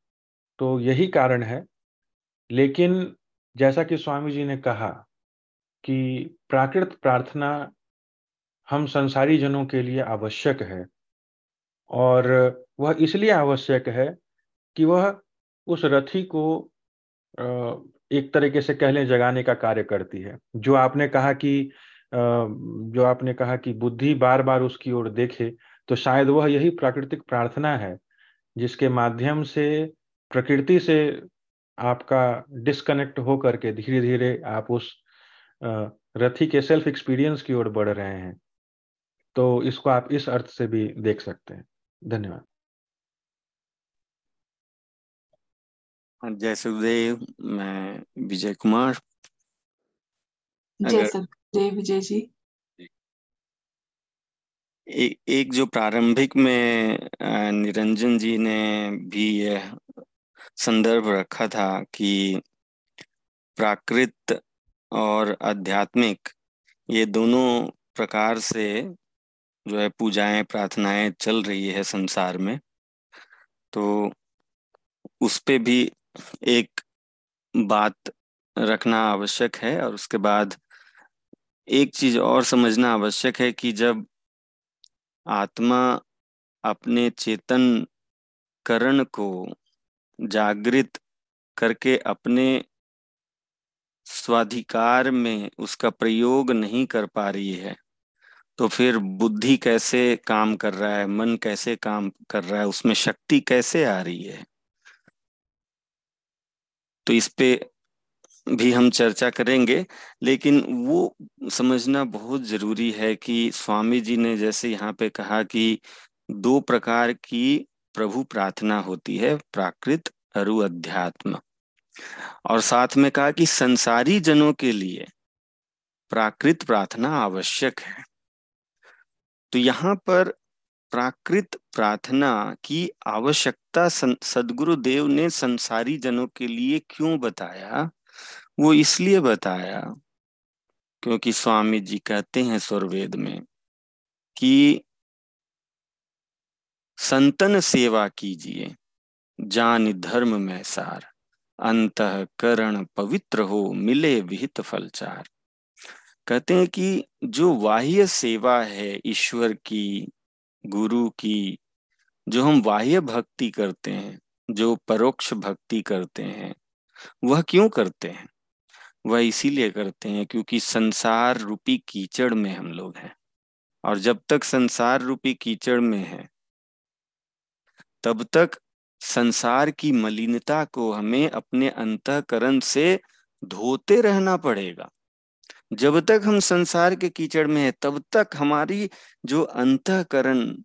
तो यही कारण है। लेकिन जैसा कि स्वामी जी ने कहा कि प्राकृत प्रार्थना हम संसारी जनों के लिए आवश्यक है। और वह इसलिए आवश्यक है कि वह उस रथी को एक तरीके से कह लें जगाने का कार्य करती है। जो आपने कहा कि जो आपने कहा कि बुद्धि बार बार उसकी ओर देखे तो शायद वह यही प्राकृतिक प्रार्थना है, जिसके माध्यम से प्रकृति से आपका डिस्कनेक्ट हो करके धीरे धीरे आप उस रथी के सेल्फ एक्सपीरियंस की ओर बढ़ रहे हैं। तो इसको आप इस अर्थ से भी देख सकते हैं। धन्यवाद। जय सुखदेव मैं विजय कुमार। जय सदगुरुदेव विजय जी। ए, एक जो प्रारंभिक में निरंजन जी ने भी यह संदर्भ रखा था कि प्राकृत और आध्यात्मिक, ये दोनों प्रकार से जो है पूजाएँ, प्रार्थनाएँ चल रही है संसार में। तो उस पे भी एक बात रखना आवश्यक है और उसके बाद एक चीज़ और समझना आवश्यक है कि जब आत्मा अपने चेतन करण को जागृत करके अपने स्वाधिकार में उसका प्रयोग नहीं कर पा रही है तो फिर बुद्धि कैसे काम कर रहा है, मन कैसे काम कर रहा है, उसमें शक्ति कैसे आ रही है? तो इस पे भी हम चर्चा करेंगे, लेकिन वो समझना बहुत ज़रूरी है कि स्वामी जी ने जैसे यहाँ पे कहा कि दो प्रकार की प्रभु प्रार्थना होती है, प्राकृत अरु अध्यात्म। और साथ में कहा कि संसारी जनों के लिए प्राकृत प्रार्थना आवश्यक है। तो यहाँ पर प्राकृत प्रार्थना की आवश्यकता सदगुरु देव ने संसारी जनों के लिए क्यों बताया? वो इसलिए बताया क्योंकि स्वामी जी कहते हैं स्वरवेद में कि संतन सेवा कीजिए, जान धर्म में सार। अंत करण पवित्र हो, मिले विहित फलचार। कहते हैं कि जो बाह्य सेवा है ईश्वर की, गुरु की, जो हम बाह्य भक्ति करते हैं, जो परोक्ष भक्ति करते हैं, वह क्यों करते हैं? वह इसीलिए करते हैं क्योंकि संसार रूपी कीचड़ में हम लोग हैं। और जब तक संसार रूपी कीचड़ में है, तब तक संसार की मलिनता को हमें अपने अंतकरण से धोते रहना पड़ेगा। जब तक हम संसार के कीचड़ में है, तब तक हमारी जो अंतकरण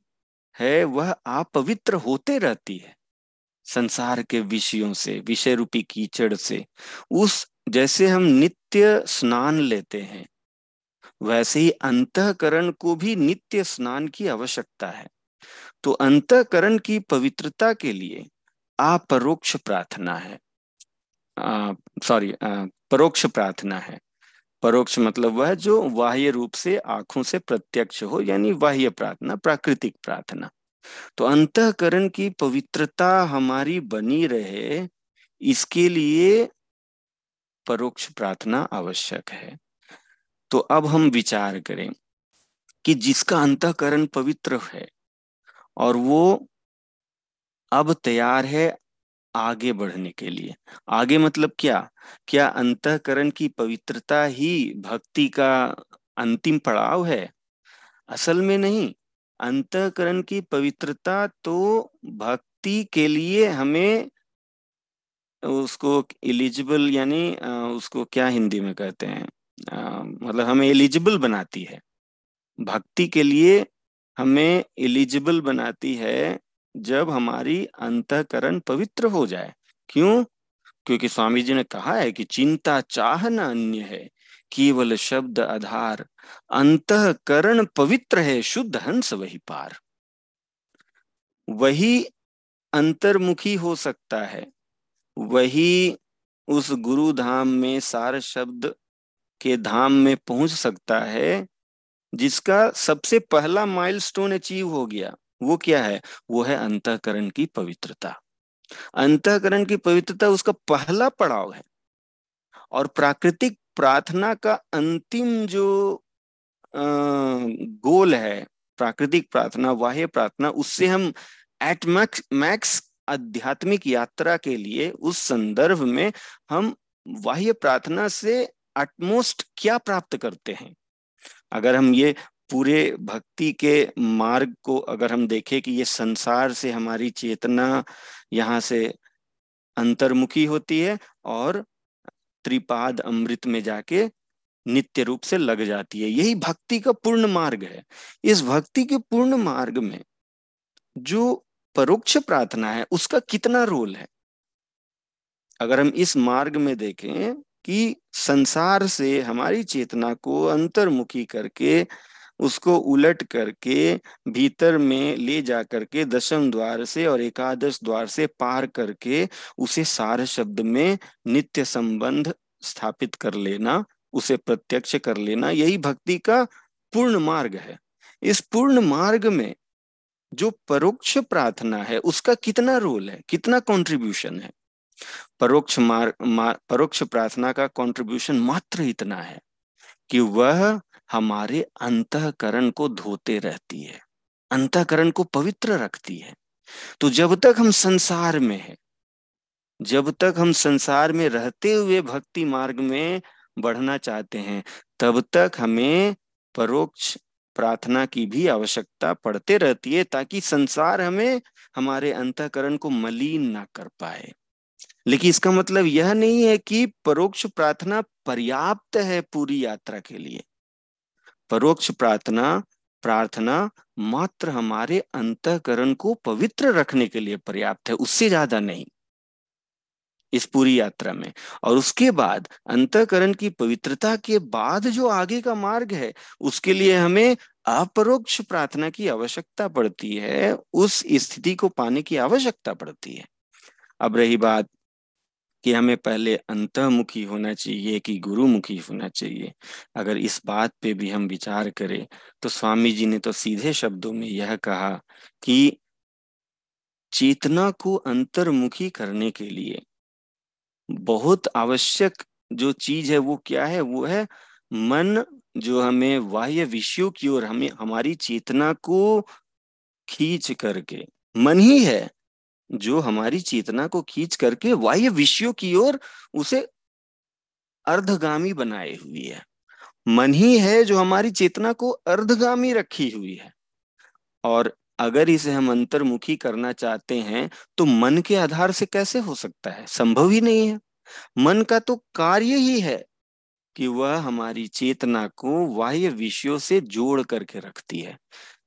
है, वह अपवित्र होते रहती है। संसार के विषयों से विषय रूपी कीचड़ से, उस जैसे हम नित्य स्नान लेते हैं, वैसे ही अंतकरण को भी नित्य स्नान की आवश्यकता है। तो अंतकरण की पवित्रता के लिए अपरोक्ष प्रार्थना है। सॉरी परोक्ष प्रार्थना है। परोक्ष मतलब वह जो बाह्य रूप से आँखों से प्रत्यक्ष हो, यानी बाह्य प्रार्थना, प्राकृतिक प्रार्थना। तो अंतकरण की पवित्रता हमारी बनी रहे, इसके लिए परोक्ष प्रार्थना आवश्यक है। तो अब हम विचार करें कि जिसका अंतकरण पवित्र है और वो अब तैयार है आगे बढ़ने के लिए। आगे मतलब क्या? क्या अंतकरण की पवित्रता ही भक्ति का अंतिम पड़ाव है? असल में नहीं। अंतकरण की पवित्रता तो भक्ति के लिए हमें उसको एलिजिबल यानी उसको क्या हिंदी में कहते हैं? मतलब हमें एलिजिबल बनाती है। भक्ति के लिए हमें एलिजिबल बनाती है जब हमारी अंतकरण पवित्र हो जाए। क्यों? क्योंकि स्वामी जी ने कहा है कि चिंता चाह न अन्य है, केवल शब्द आधार। अंतकरण पवित्र है, शुद्ध हंस वही पार। वही अंतर्मुखी हो सकता है। वही उस गुरु धाम में सार शब्द के धाम में पहुँच सकता है जिसका सबसे पहला माइलस्टोन अचीव हो गया वो क्या है? वो है अंतकरण की पवित्रता। अंतकरण की पवित्रता उसका पहला पड़ाव है। और प्राकृतिक प्रार्थना का अंतिम जो आ, गोल है प्राकृतिक प्रार्थना बाह्य प्रार्थना उससे हम एट मैक्स मैक्स आध्यात्मिक यात्रा के लिए उस संदर्भ में हम बाह्य प्रार्थना से अटमोस्ट क्या प्राप्त करते हैं? अगर हम ये पूरे भक्ति के मार्ग को अगर हम देखें कि ये संसार से हमारी चेतना यहाँ से अंतर्मुखी होती है और त्रिपाद अमृत में जाके नित्य रूप से लग जाती है, यही भक्ति का पूर्ण मार्ग है। इस भक्ति के पूर्ण मार्ग में जो परोक्ष प्रार्थना है, उसका कितना रोल है? अगर हम इस मार्ग में देखें कि संसार से हमारी चेतना को अंतर्मुखी करके, उसको उलट करके, भीतर में ले जा करके, दशम द्वार से और एकादश द्वार से पार करके, उसे सार शब्द में नित्य संबंध स्थापित कर लेना, उसे प्रत्यक्ष कर लेना, यही भक्ति का पूर्ण मार्ग है। इस पूर्ण मार्ग में जो परोक्ष प्रार्थना है, उसका कितना रोल है, कितना कंट्रीब्यूशन है? परोक्ष मार्ग परोक्ष प्रार्थना का कंट्रीब्यूशन मात्र इतना है कि वह हमारे अंतकरण को धोते रहती है, अंतकरण को पवित्र रखती है। तो जब तक हम संसार में है, जब तक हम संसार में रहते हुए भक्ति मार्ग में बढ़ना चाहते हैं, तब तक हमें परोक्ष प्रार्थना की भी आवश्यकता पड़ते रहती है ताकि संसार हमें, हमारे अंतकरण को मलिन ना कर पाए। लेकिन इसका मतलब यह नहीं है कि परोक्ष प्रार्थना पर्याप्त है पूरी यात्रा के लिए। परोक्ष प्रार्थना प्रार्थना मात्र हमारे अंतकरण को पवित्र रखने के लिए पर्याप्त है, उससे ज़्यादा नहीं। इस पूरी यात्रा में। और उसके बाद अंतकरण की पवित्रता के बाद जो आगे का मार्ग है, उसके लिए हमें अपरोक्ष प्रार्थना की आवश्यकता पड़ती है, उस स्थिति को पाने की आवश्यकता पड़ती है। अब रही बात कि हमें पहले अंतमुखी होना चाहिए कि गुरुमुखी होना चाहिए। अगर इस बात पे भी हम विचार करें तो स्वामी जी ने तो सीधे शब्दों में यह कहा कि चेतना को अंतर्मुखी करने के लिए बहुत आवश्यक जो चीज़ है वो क्या है? वो है मन जो हमें बाह्य विषयों की ओर हमें, हमारी चेतना को खींच करके। मन ही है। जो हमारी चेतना को खींच करके बाह्य विषयों की ओर उसे अर्धगामी बनाए हुई है। मन ही है जो हमारी चेतना को अर्धगामी रखी हुई है। और अगर इसे हम अंतर्मुखी करना चाहते हैं तो मन के आधार से कैसे हो सकता है? संभव ही नहीं है। मन का तो कार्य ही है कि वह हमारी चेतना को बाह्य विषयों से जोड़ करके रखती है।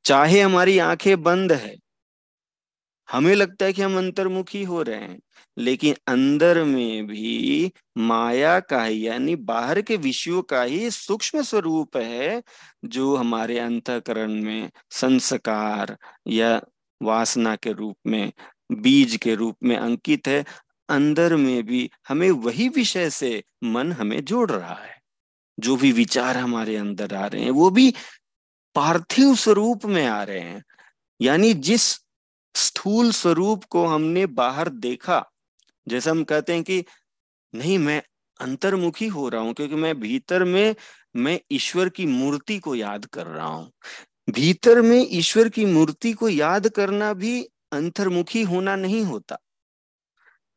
चाहे हमारी आँखें बंद है हमें लगता है कि हम अंतर्मुखी हो रहे हैं, लेकिन अंदर में भी माया का ही, यानी बाहर के विषयों का ही सूक्ष्म स्वरूप है, जो हमारे अंतकरण में संस्कार या वासना के रूप में, बीज के रूप में अंकित है। अंदर में भी हमें वही विषय से मन हमें जोड़ रहा है। जो भी विचार हमारे अंदर आ रहे हैं, वो भी पार्थिव स्वरूप में आ रहे हैं। यानी जिस स्थूल स्वरूप को हमने बाहर देखा। जैसे हम कहते हैं कि नहीं, मैं अंतर्मुखी हो रहा हूँ, क्योंकि मैं भीतर में, मैं ईश्वर की मूर्ति को याद कर रहा हूँ। भीतर में ईश्वर की मूर्ति को याद करना भी अंतर्मुखी होना नहीं होता।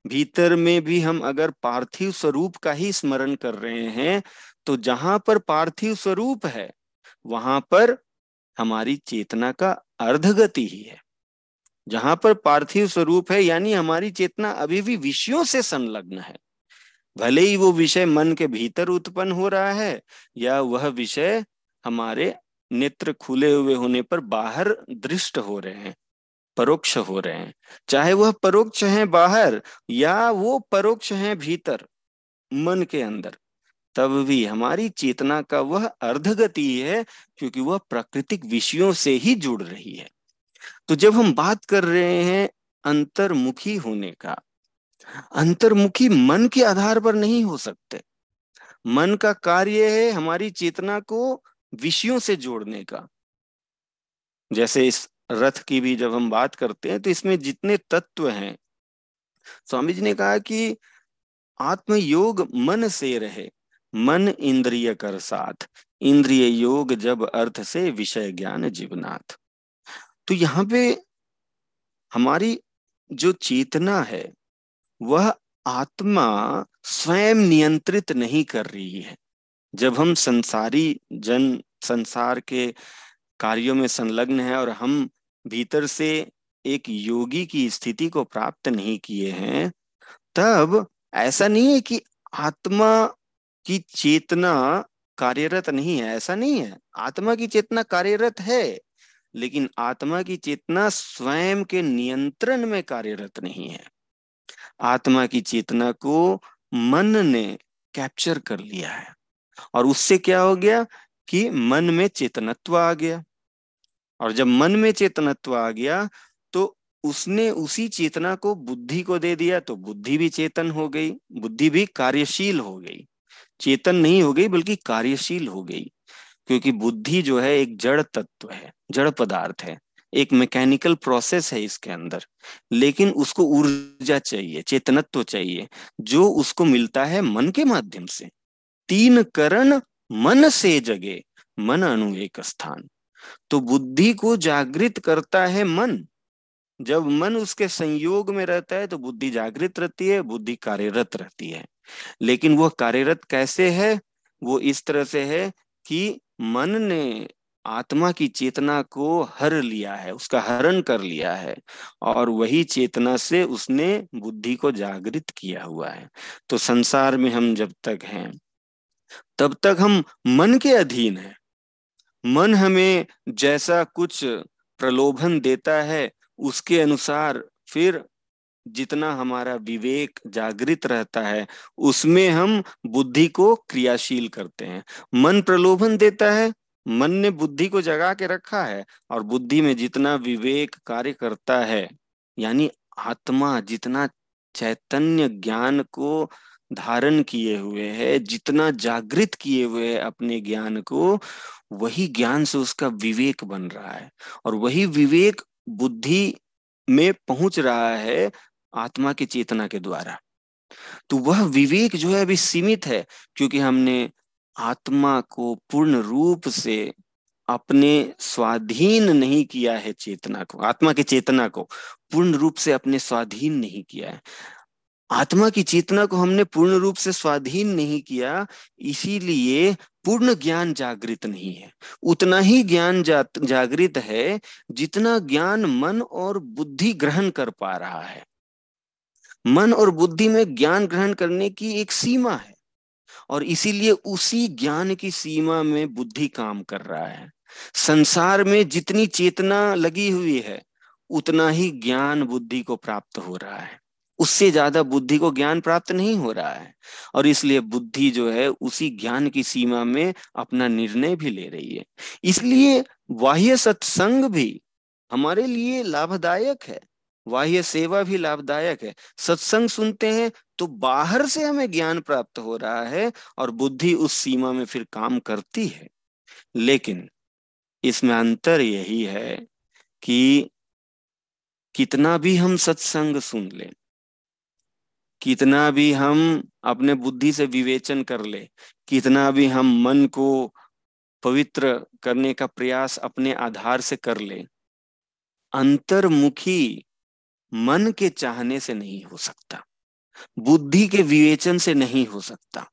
भीतर में भी हम अगर पार्थिव स्वरूप का ही स्मरण कर रहे हैं तो जहाँ पर पार्थिव स्वरूप है, वहाँ पर हमारी चेतना का अर्धगति ही है। जहाँ पर पार्थिव स्वरूप है, यानी हमारी चेतना अभी भी विषयों से संलग्न है। भले ही वो विषय मन के भीतर उत्पन्न हो रहा है, या वह विषय हमारे नेत्र खुले हुए होने पर बाहर दृष्ट हो रहे हैं, परोक्ष हो रहे हैं। चाहे वह परोक्ष है बाहर, या वो परोक्ष है भीतर, मन के अंदर, तब भी हमारी चेतना का वह अर्धगति है क्योंकि वह प्राकृतिक विषयों से ही जुड़ रही है। तो जब हम बात कर रहे हैं अंतर्मुखी होने का, अंतर्मुखी मन के आधार पर नहीं हो सकते। मन का कार्य है हमारी चेतना को विषयों से जोड़ने का। जैसे इस रथ की भी जब हम बात करते हैं तो इसमें जितने तत्व हैं, स्वामी जी ने कहा कि आत्मयोग मन से रहे, मन इंद्रिय कर साथ। इंद्रिय योग जब अर्थ से विषय ज्ञान जीवनाथ। तो यहाँ पे हमारी जो चेतना है, वह आत्मा स्वयं नियंत्रित नहीं कर रही है। जब हम संसारी जन, संसार के कार्यों में संलग्न है और हम भीतर से एक योगी की स्थिति को प्राप्त नहीं किए हैं, तब ऐसा नहीं है कि आत्मा की चेतना कार्यरत नहीं है। ऐसा नहीं है। आत्मा की चेतना कार्यरत है। लेकिन आत्मा की चेतना स्वयं के नियंत्रण में कार्यरत नहीं है। आत्मा की चेतना को मन ने कैप्चर कर लिया है। और उससे क्या हो गया कि मन में चेतनत्व आ गया। और जब मन में चेतनत्व आ गया तो उसने उसी चेतना को बुद्धि को दे दिया तो बुद्धि भी चेतन हो गई, बुद्धि भी कार्यशील हो गई। चेतन नहीं हो गई, बल्कि कार्यशील हो गई। क्योंकि बुद्धि जो है एक जड़ तत्व है, जड़ पदार्थ है, एक मैकेनिकल प्रोसेस है इसके अंदर। लेकिन उसको ऊर्जा चाहिए, चेतनत्व चाहिए, जो उसको मिलता है मन के माध्यम से। तीन करण मन से जगे, मन अनु एक स्थान। तो बुद्धि को जागृत करता है मन। जब मन उसके संयोग में रहता है तो बुद्धि जागृत रहती है, बुद्धि कार्यरत रहती है। लेकिन वह कार्यरत कैसे है? वो इस तरह से है कि मन ने आत्मा की चेतना को हर लिया है, उसका हरण कर लिया है और वही चेतना से उसने बुद्धि को जागृत किया हुआ है। तो संसार में हम जब तक हैं, तब तक हम मन के अधीन हैं। मन हमें जैसा कुछ प्रलोभन देता है, उसके अनुसार फिर जितना हमारा विवेक जागृत रहता है, उसमें हम बुद्धि को क्रियाशील करते हैं। मन प्रलोभन देता है, मन ने बुद्धि को जगा के रखा है और बुद्धि में जितना विवेक कार्य करता है, यानी आत्मा जितना चैतन्य ज्ञान को धारण किए हुए है, जितना जागृत किए हुए है अपने ज्ञान को, वही ज्ञान से उसका विवेक बन रहा है। और वही विवेक बुद्धि में पहुँच रहा है आत्मा की चेतना के द्वारा। तो वह विवेक जो है अभी सीमित है क्योंकि हमने आत्मा को पूर्ण रूप से अपने स्वाधीन नहीं किया है चेतना को आत्मा की चेतना को पूर्ण रूप से अपने स्वाधीन नहीं किया है। आत्मा की चेतना को हमने पूर्ण रूप से स्वाधीन नहीं किया इसीलिए पूर्ण ज्ञान जागृत नहीं है। उतना ही ज्ञान जा, जागृत है जितना ज्ञान मन और बुद्धि ग्रहण कर पा रहा है। मन और बुद्धि में ज्ञान ग्रहण करने की एक सीमा है। और इसीलिए उसी ज्ञान की सीमा में बुद्धि काम कर रहा है। संसार में जितनी चेतना लगी हुई है, उतना ही ज्ञान बुद्धि को प्राप्त हो रहा है। उससे ज़्यादा बुद्धि को ज्ञान प्राप्त नहीं हो रहा है। और इसलिए बुद्धि जो है, उसी ज्ञान की सीमा में अपना निर्णय भी ले रही है। इसलिए बाह्य सत्संग भी हमारे लिए लाभदायक है। बाह्य सेवा भी लाभदायक है। सत्संग सुनते हैं तो बाहर से हमें ज्ञान प्राप्त हो रहा है और बुद्धि उस सीमा में फिर काम करती है। लेकिन इसमें अंतर यही है कि कितना भी हम सत्संग सुन लें, कितना भी हम अपने बुद्धि से विवेचन कर ले, कितना भी हम मन को पवित्र करने का प्रयास अपने आधार से कर ले, अंतर्मुखी मन के चाहने से नहीं हो सकता, बुद्धि के विवेचन से नहीं हो सकता।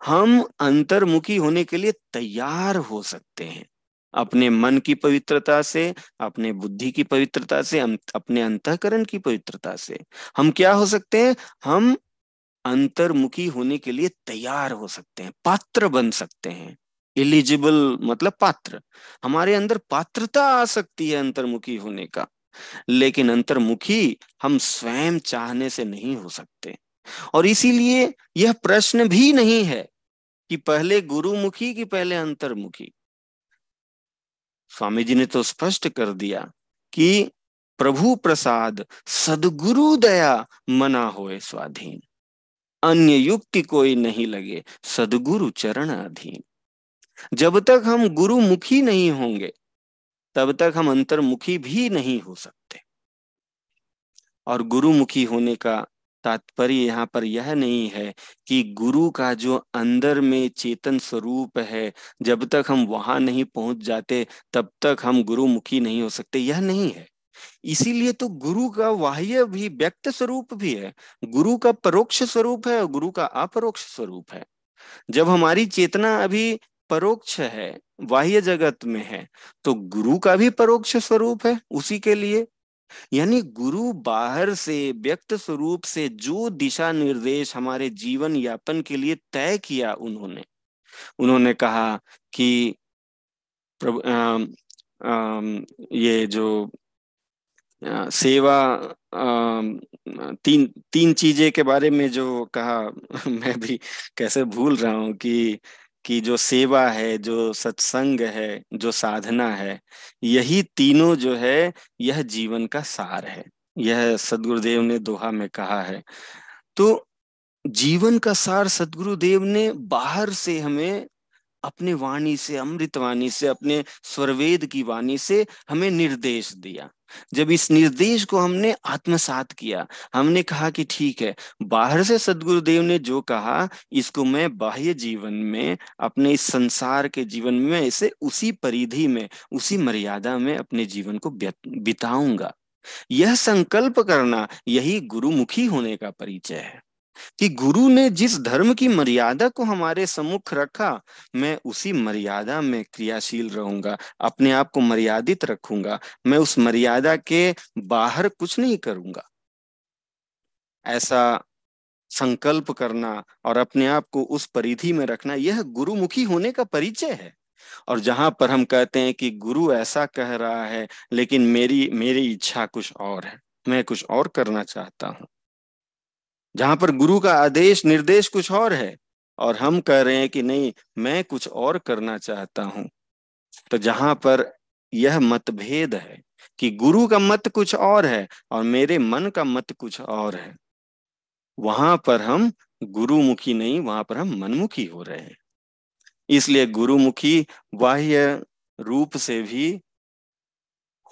हम अंतर्मुखी होने के लिए तैयार हो सकते हैं। अपने मन की पवित्रता से, अपने बुद्धि की पवित्रता से अपने अंतकरण की पवित्रता से हम क्या हो सकते हैं? हम अंतर्मुखी होने के लिए तैयार हो सकते हैं, पात्र बन सकते हैं। एलिजिबल मतलब पात्र। हमारे अंदर पात्रता आ सकती है अंतर्मुखी होने का। लेकिन अंतर्मुखी हम स्वयं चाहने से नहीं हो सकते। और इसीलिए यह प्रश्न भी नहीं है कि पहले गुरुमुखी कि पहले अंतर्मुखी। स्वामी जी ने तो स्पष्ट कर दिया कि प्रभु प्रसाद सदगुरु दया मना होए स्वाधीन। अन्य युक्ति कोई नहीं लगे, सदगुरु चरण अधीन जब तक हम गुरुमुखी नहीं होंगे तब तक हम अंतर्मुखी भी नहीं हो सकते। और गुरुमुखी होने का तात्पर्य यहाँ पर यह नहीं है कि गुरु का जो अंदर में चेतन स्वरूप है, जब तक हम वहाँ नहीं पहुँच जाते, तब तक हम गुरुमुखी नहीं हो सकते, यह नहीं है। इसीलिए तो गुरु का बाह्य भी व्यक्त स्वरूप भी है। गुरु का परोक्ष स्वरूप है और गुरु का अपरोक्ष स्वरूप है। जब हमारी चेतना अभी परोक्ष है बाह्य जगत में है तो गुरु का भी परोक्ष स्वरूप है उसी के लिए। यानी गुरु बाहर से व्यक्त स्वरूप से जो दिशा निर्देश हमारे जीवन यापन के लिए तय किया उन्होंने। उन्होंने कहा कि प्रभु ये जो आ, सेवा आ, तीन तीन चीज़ें के बारे में जो कहा मैं भी कैसे भूल रहा हूँ कि कि जो सेवा है, जो सत्संग है, जो साधना है, यही तीनों जो है, यह जीवन का सार है। यह सदगुरुदेव ने दोहा में कहा है। तो जीवन का सार सदगुरुदेव ने बाहर से हमें, अपने वाणी से अमृत वाणी से, अपने स्वरवेद की वाणी से हमें निर्देश दिया। जब इस निर्देश को हमने आत्मसात किया, हमने कहा कि ठीक है, बाहर से सदगुरुदेव ने जो कहा, इसको मैं बाह्य जीवन में, अपने इस संसार के जीवन में, इसे उसी परिधि में, उसी मर्यादा में अपने जीवन को बिताऊँगा। यह संकल्प करना यही गुरुमुखी होने का परिचय है। कि गुरु ने जिस धर्म की मर्यादा को हमारे सम्मुख रखा, मैं उसी मर्यादा में क्रियाशील रहूँगा, अपने आप को मर्यादित रखूँगा, मैं उस मर्यादा के बाहर कुछ नहीं करूँगा। ऐसा संकल्प करना और अपने आप को उस परिधि में रखना, यह गुरुमुखी होने का परिचय है। और जहाँ पर हम कहते हैं कि गुरु ऐसा कह रहा है, लेकिन मेरी मेरी इच्छा कुछ और है, मैं कुछ और करना चाहता हूँ। जहाँ पर गुरु का आदेश, निर्देश कुछ और है, और हम कह रहे हैं कि नहीं, मैं कुछ और करना चाहता हूँ। तो जहाँ पर यह मतभेद है कि गुरु का मत कुछ और है और मेरे मन का मत कुछ और है, वहाँ पर हम गुरुमुखी नहीं, वहाँ पर हम मनमुखी हो रहे हैं। इसलिए गुरुमुखी बाह्य रूप से भी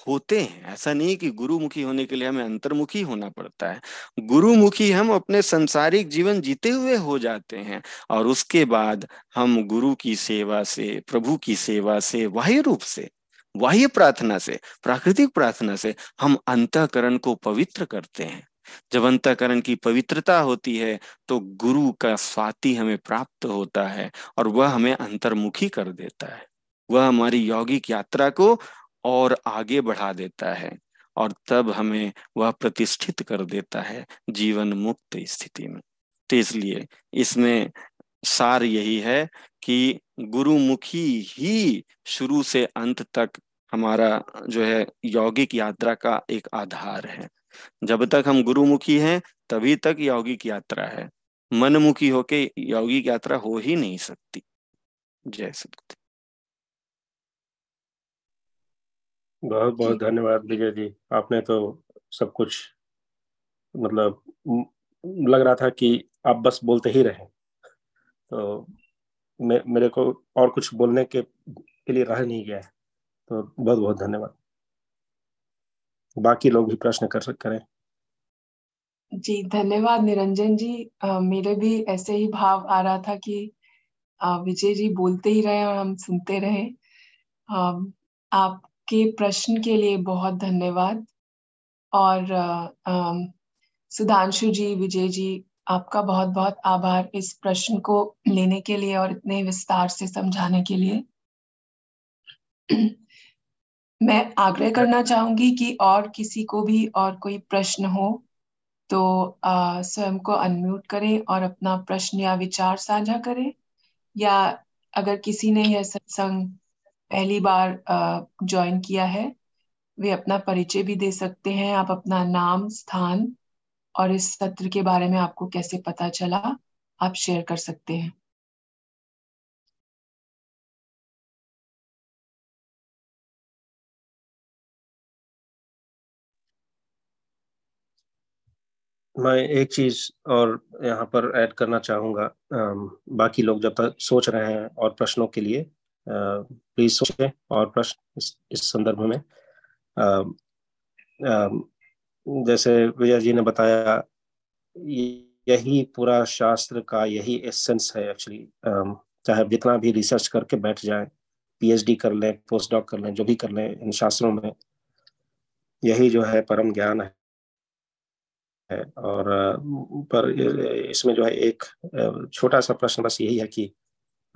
होते हैं। ऐसा नहीं कि गुरुमुखी होने के लिए हमें अंतर्मुखी होना पड़ता है। गुरुमुखी हम अपने सांसारिक जीवन जीते हुए हो जाते हैं और उसके बाद हम गुरु की सेवा से, प्रभु की सेवा से, बाह्य रूप से, बाह्य प्रार्थना से, प्राकृतिक प्रार्थना से हम अंतकरण को पवित्र करते हैं। जब अंतकरण की पवित्रता होती है तो गुरु का स्वाति हमें प्राप्त होता है और वह हमें अंतर्मुखी कर देता है। वह हमारी यौगिक यात्रा को और आगे बढ़ा देता है और तब हमें वह प्रतिष्ठित कर देता है जीवन मुक्त स्थिति में। तो इसलिए इसमें सार यही है कि गुरुमुखी ही शुरू से अंत तक हमारा जो है यौगिक यात्रा का एक आधार है। जब तक हम गुरुमुखी हैं, तभी तक यौगिक यात्रा है। मनमुखी होके यौगिक यात्रा हो ही नहीं सकती। जय सत्य बहुत बहुत धन्यवाद विजय जी। आपने तो सब कुछ मतलब लग रहा था कि आप बस बोलते ही रहे। तो मे, मेरे को और कुछ बोलने के, के लिए रह नहीं गया है। तो बहुत बहुत धन्यवाद। बाकी लोग भी प्रश्न कर सकते करें। जी धन्यवाद निरंजन जी। आ, मेरे भी ऐसे ही भाव आ रहा था कि विजय जी बोलते ही रहे और हम सुनते रहे। आ, आप के प्रश्न के लिए बहुत धन्यवाद। और सुधांशु जी, विजय जी, आपका बहुत बहुत आभार इस प्रश्न को लेने के लिए और इतने विस्तार से समझाने के लिए। मैं आग्रह करना चाहूँगी कि और किसी को भी और कोई प्रश्न हो तो स्वयं को अनम्यूट करें और अपना प्रश्न या विचार साझा करें। या अगर किसी ने यह सत्संग पहली बार ज्वाइन किया है। वे अपना परिचय भी दे सकते हैं, आप अपना नाम, स्थान और इस सत्र के बारे में आपको कैसे पता चला, आप शेयर कर सकते हैं। मैं एक चीज़ और यहाँ पर ऐड करना चाहूँगा बाकी लोग जब तक सोच रहे हैं और प्रश्नों के लिए प्लीज़ सोचें और प्रश्न इस, इस संदर्भ में। आ, आ, जैसे विजय जी ने बताया यही पूरा शास्त्र का यही एसेंस है एक्चुअली चाहे जितना भी रिसर्च करके बैठ जाए पीएचडी कर लें पोस्ट डॉक कर लें जो भी कर लें इन शास्त्रों में यही जो है परम ज्ञान है। और पर इसमें जो है एक छोटा सा प्रश्न बस यही है कि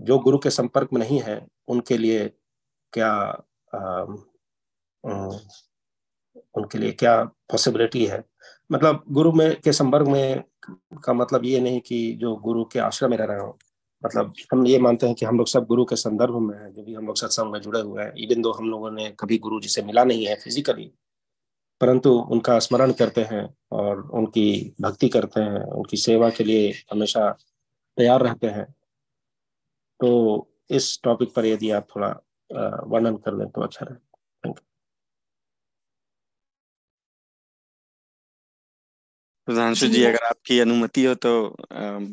जो गुरु के संपर्क में नहीं है उनके लिए क्या आ, उनके लिए क्या पॉसिबिलिटी है? मतलब गुरु में के संपर्क में का मतलब ये नहीं कि जो गुरु के आश्रम में रह रहे हो। मतलब हम ये मानते हैं कि हम लोग सब गुरु के संदर्भ में हैं जो भी हम लोग सत्संग में जुड़े हुए हैं। इवन दो हम लोगों ने कभी गुरु जी से मिला नहीं है फिजिकली परंतु उनका स्मरण करते हैं और उनकी भक्ति करते हैं उनकी सेवा के लिए हमेशा तैयार रहते हैं। तो इस टॉपिक पर यदि आप थोड़ा वर्णन कर लें तो अच्छा रहे। थैंक यू प्रधानशु जी अगर आपकी अनुमति हो तो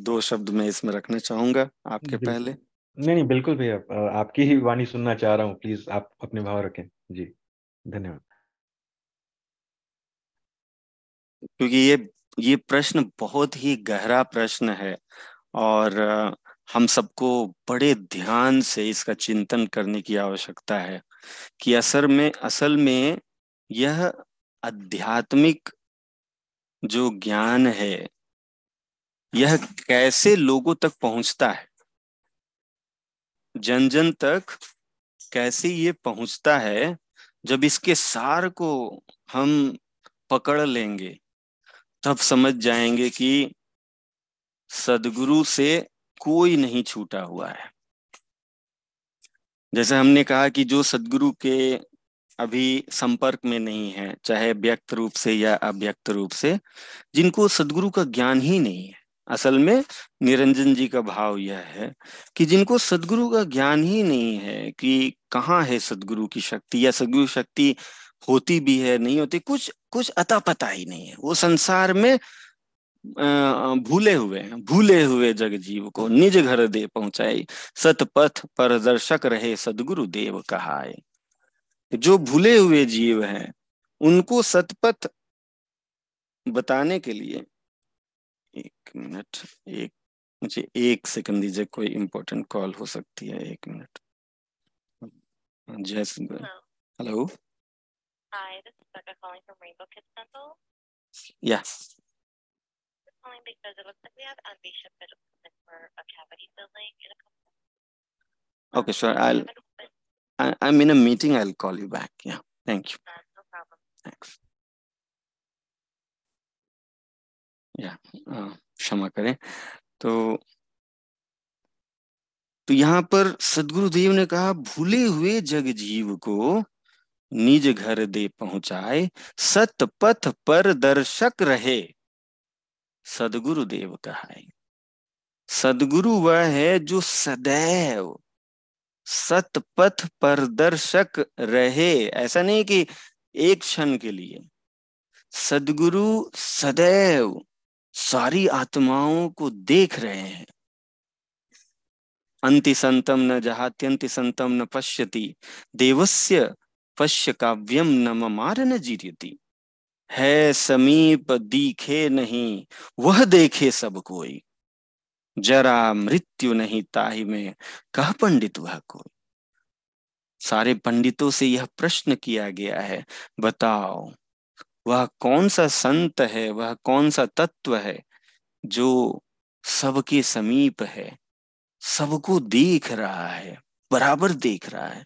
दो शब्द मैं इसमें रखना चाहूँगा आपके पहले। नहीं नहीं बिल्कुल भैया आपकी ही वाणी सुनना चाह रहा हूँ प्लीज़ आप अपने भाव रखें। जी धन्यवाद। क्योंकि ये ये प्रश्न बहुत ही गहरा प्रश्न है और हम सबको बड़े ध्यान से इसका चिंतन करने की आवश्यकता है कि असर में, असल में यह आध्यात्मिक जो ज्ञान है, यह कैसे लोगों तक पहुँचता है? जन जन तक कैसे ये पहुँचता है जब इसके सार को हम पकड़ लेंगे, तब समझ जाएँगे कि सदगुरु से कोई नहीं छूटा हुआ है। जैसे हमने कहा कि जो सदगुरु के अभी संपर्क में नहीं है, चाहे व्यक्त रूप से या अव्यक्त रूप से, जिनको सदगुरु का ज्ञान ही नहीं है। असल में निरंजन जी का भाव यह है कि जिनको सदगुरु का ज्ञान ही नहीं है कि कहाँ है सदगुरु की शक्ति, या सदगुरु शक्ति होती भी है, नहीं होती, कुछ कुछ अता पता ही नहीं है। वो संसार में भूले हुए हैं भूले हुए जग जीव को निज घर दे पहुंचाई सत पथ पर दर्शक रहे सदगुरु देव कहाए। जो भूले हुए जीव हैं उनको सतपथ बताने के लिए एक मिनट एक मुझे एक सेकंड दीजिए कोई इंपॉर्टेंट कॉल हो सकती है एक मिनट। जैस hello Hi, this is Becca calling from Rainbow Kids Dental. Yeah. Calling because it looks like we have Ambisha Medical for a cavity filling in a couple. Okay, sure. I'll. I, I'm in a meeting. I'll call you back. Yeah. Thank you. Uh, no problem. Thanks. या क्षमा करें तो तो यहाँ पर सदगुरुदेव ने कहा भूले हुए जग जीव को निज घर दे पहुँचाए सत पथ पर दर्शक रहे सदगुरु देव कहा सदगुरु वह है जो सदैव सत पथ पर दर्शक रहे। ऐसा नहीं कि एक क्षण के लिए। सदगुरु सदैव सारी आत्माओं को देख रहे हैं। अंति संतम न जहात्यंति संतम न पश्यति। देवस्य पश्य काव्यम न ममार न जीरती है समीप दिखे नहीं, वह देखे सब कोई। जरा मृत्यु नहीं ताही में, कह पंडित वह कोई? सारे पंडितों से यह प्रश्न किया गया है, बताओ, वह कौन सा संत है, वह कौन सा तत्व है, जो सबके समीप है, सबको देख रहा है, बराबर देख रहा है?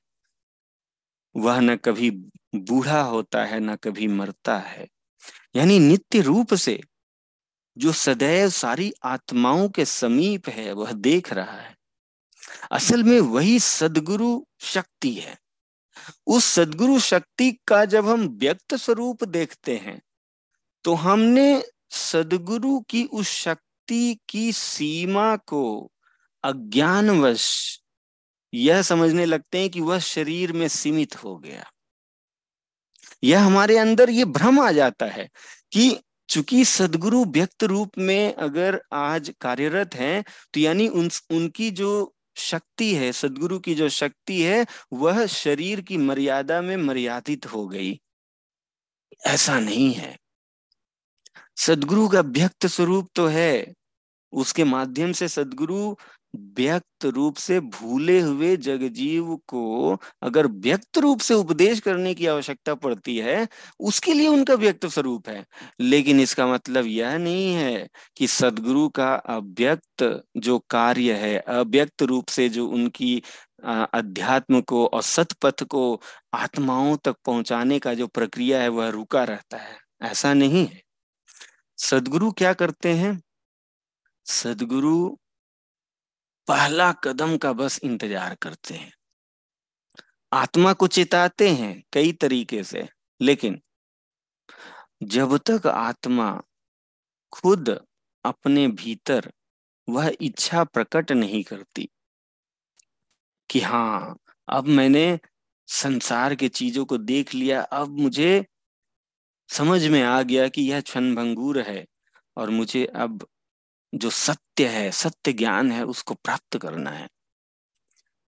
वह न कभी बूढ़ा होता है, न कभी मरता है यानी नित्य रूप से, जो सदैव सारी आत्माओं के समीप है, वह देख रहा है। असल में वही सदगुरु शक्ति है। उस सदगुरु शक्ति का जब हम व्यक्त स्वरूप देखते हैं तो हमने सदगुरु की उस शक्ति की सीमा को अज्ञानवश, यह समझने लगते हैं कि वह शरीर में सीमित हो गया। यह हमारे अंदर ये भ्रम आ जाता है कि चूँकि सदगुरु व्यक्त रूप में अगर आज कार्यरत हैं तो यानी उन, उनकी जो शक्ति है, सदगुरु की जो शक्ति है, वह शरीर की मर्यादा में मर्यादित हो गई। ऐसा नहीं है। सदगुरु का व्यक्त स्वरूप तो है। उसके माध्यम से सदगुरु व्यक्त रूप से भूले हुए जगजीव को अगर व्यक्त रूप से उपदेश करने की आवश्यकता पड़ती है, उसके लिए उनका व्यक्त स्वरूप है। लेकिन इसका मतलब यह नहीं है कि सदगुरु का अव्यक्त जो कार्य है, अव्यक्त रूप से जो उनकी अध्यात्म को और सतपथ को आत्माओं तक पहुँचाने का जो प्रक्रिया है, वह रुका रहता है। ऐसा नहीं है। सदगुरु क्या करते हैं? सदगुरु पहला कदम का बस इंतज़ार करते हैं। आत्मा को चिताते हैं कई तरीके से, लेकिन जब तक आत्मा खुद अपने भीतर वह इच्छा प्रकट नहीं करती कि हाँ अब मैंने संसार के चीज़ों को देख लिया, अब मुझे समझ में आ गया कि यह क्षण भंगूर है और मुझे अब जो सत्य है, सत्य ज्ञान है, उसको प्राप्त करना है।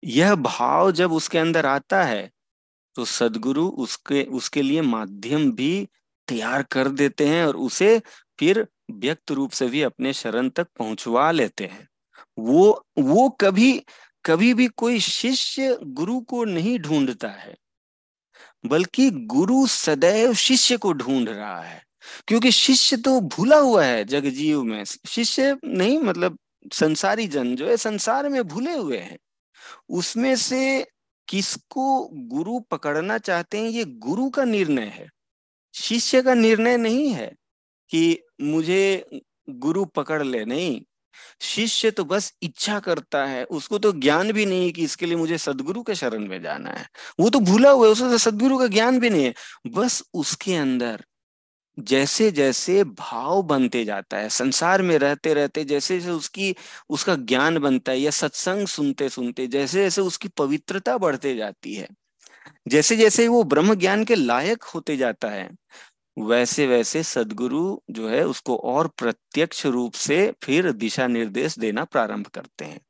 यह भाव जब उसके अंदर आता है तो सदगुरु उसके उसके लिए माध्यम भी तैयार कर देते हैं और उसे फिर व्यक्त रूप से भी अपने शरण तक पहुंचवा लेते हैं। वो वो कभी कभी भी कोई शिष्य गुरु को नहीं ढूंढता है, बल्कि गुरु सदैव शिष्य को ढूंढ रहा है। क्योंकि शिष्य तो भूला हुआ है जगजीव में। शिष्य नहीं मतलब संसारी जन जो है, संसार में भूले हुए हैं। उसमें से किसको गुरु पकड़ना चाहते हैं, ये गुरु का निर्णय है। शिष्य का निर्णय नहीं है कि मुझे गुरु पकड़ ले, नहीं। शिष्य तो बस इच्छा करता है, उसको तो ज्ञान भी नहीं कि इसके लिए मुझे सदगुरु के शरण में जाना है। वो तो भूला हुआ है उसे तो सदगुरु का ज्ञान भी नहीं है। बस उसके अंदर जैसे जैसे भाव बनते जाता है, संसार में रहते रहते जैसे जैसे उसकी, उसका ज्ञान बनता है या सत्संग सुनते सुनते जैसे जैसे उसकी पवित्रता बढ़ते जाती है जैसे जैसे वो ब्रह्म ज्ञान के लायक होते जाता है वैसे वैसे सदगुरु जो है उसको और प्रत्यक्ष रूप से फिर दिशा निर्देश देना प्रारंभ करते हैं,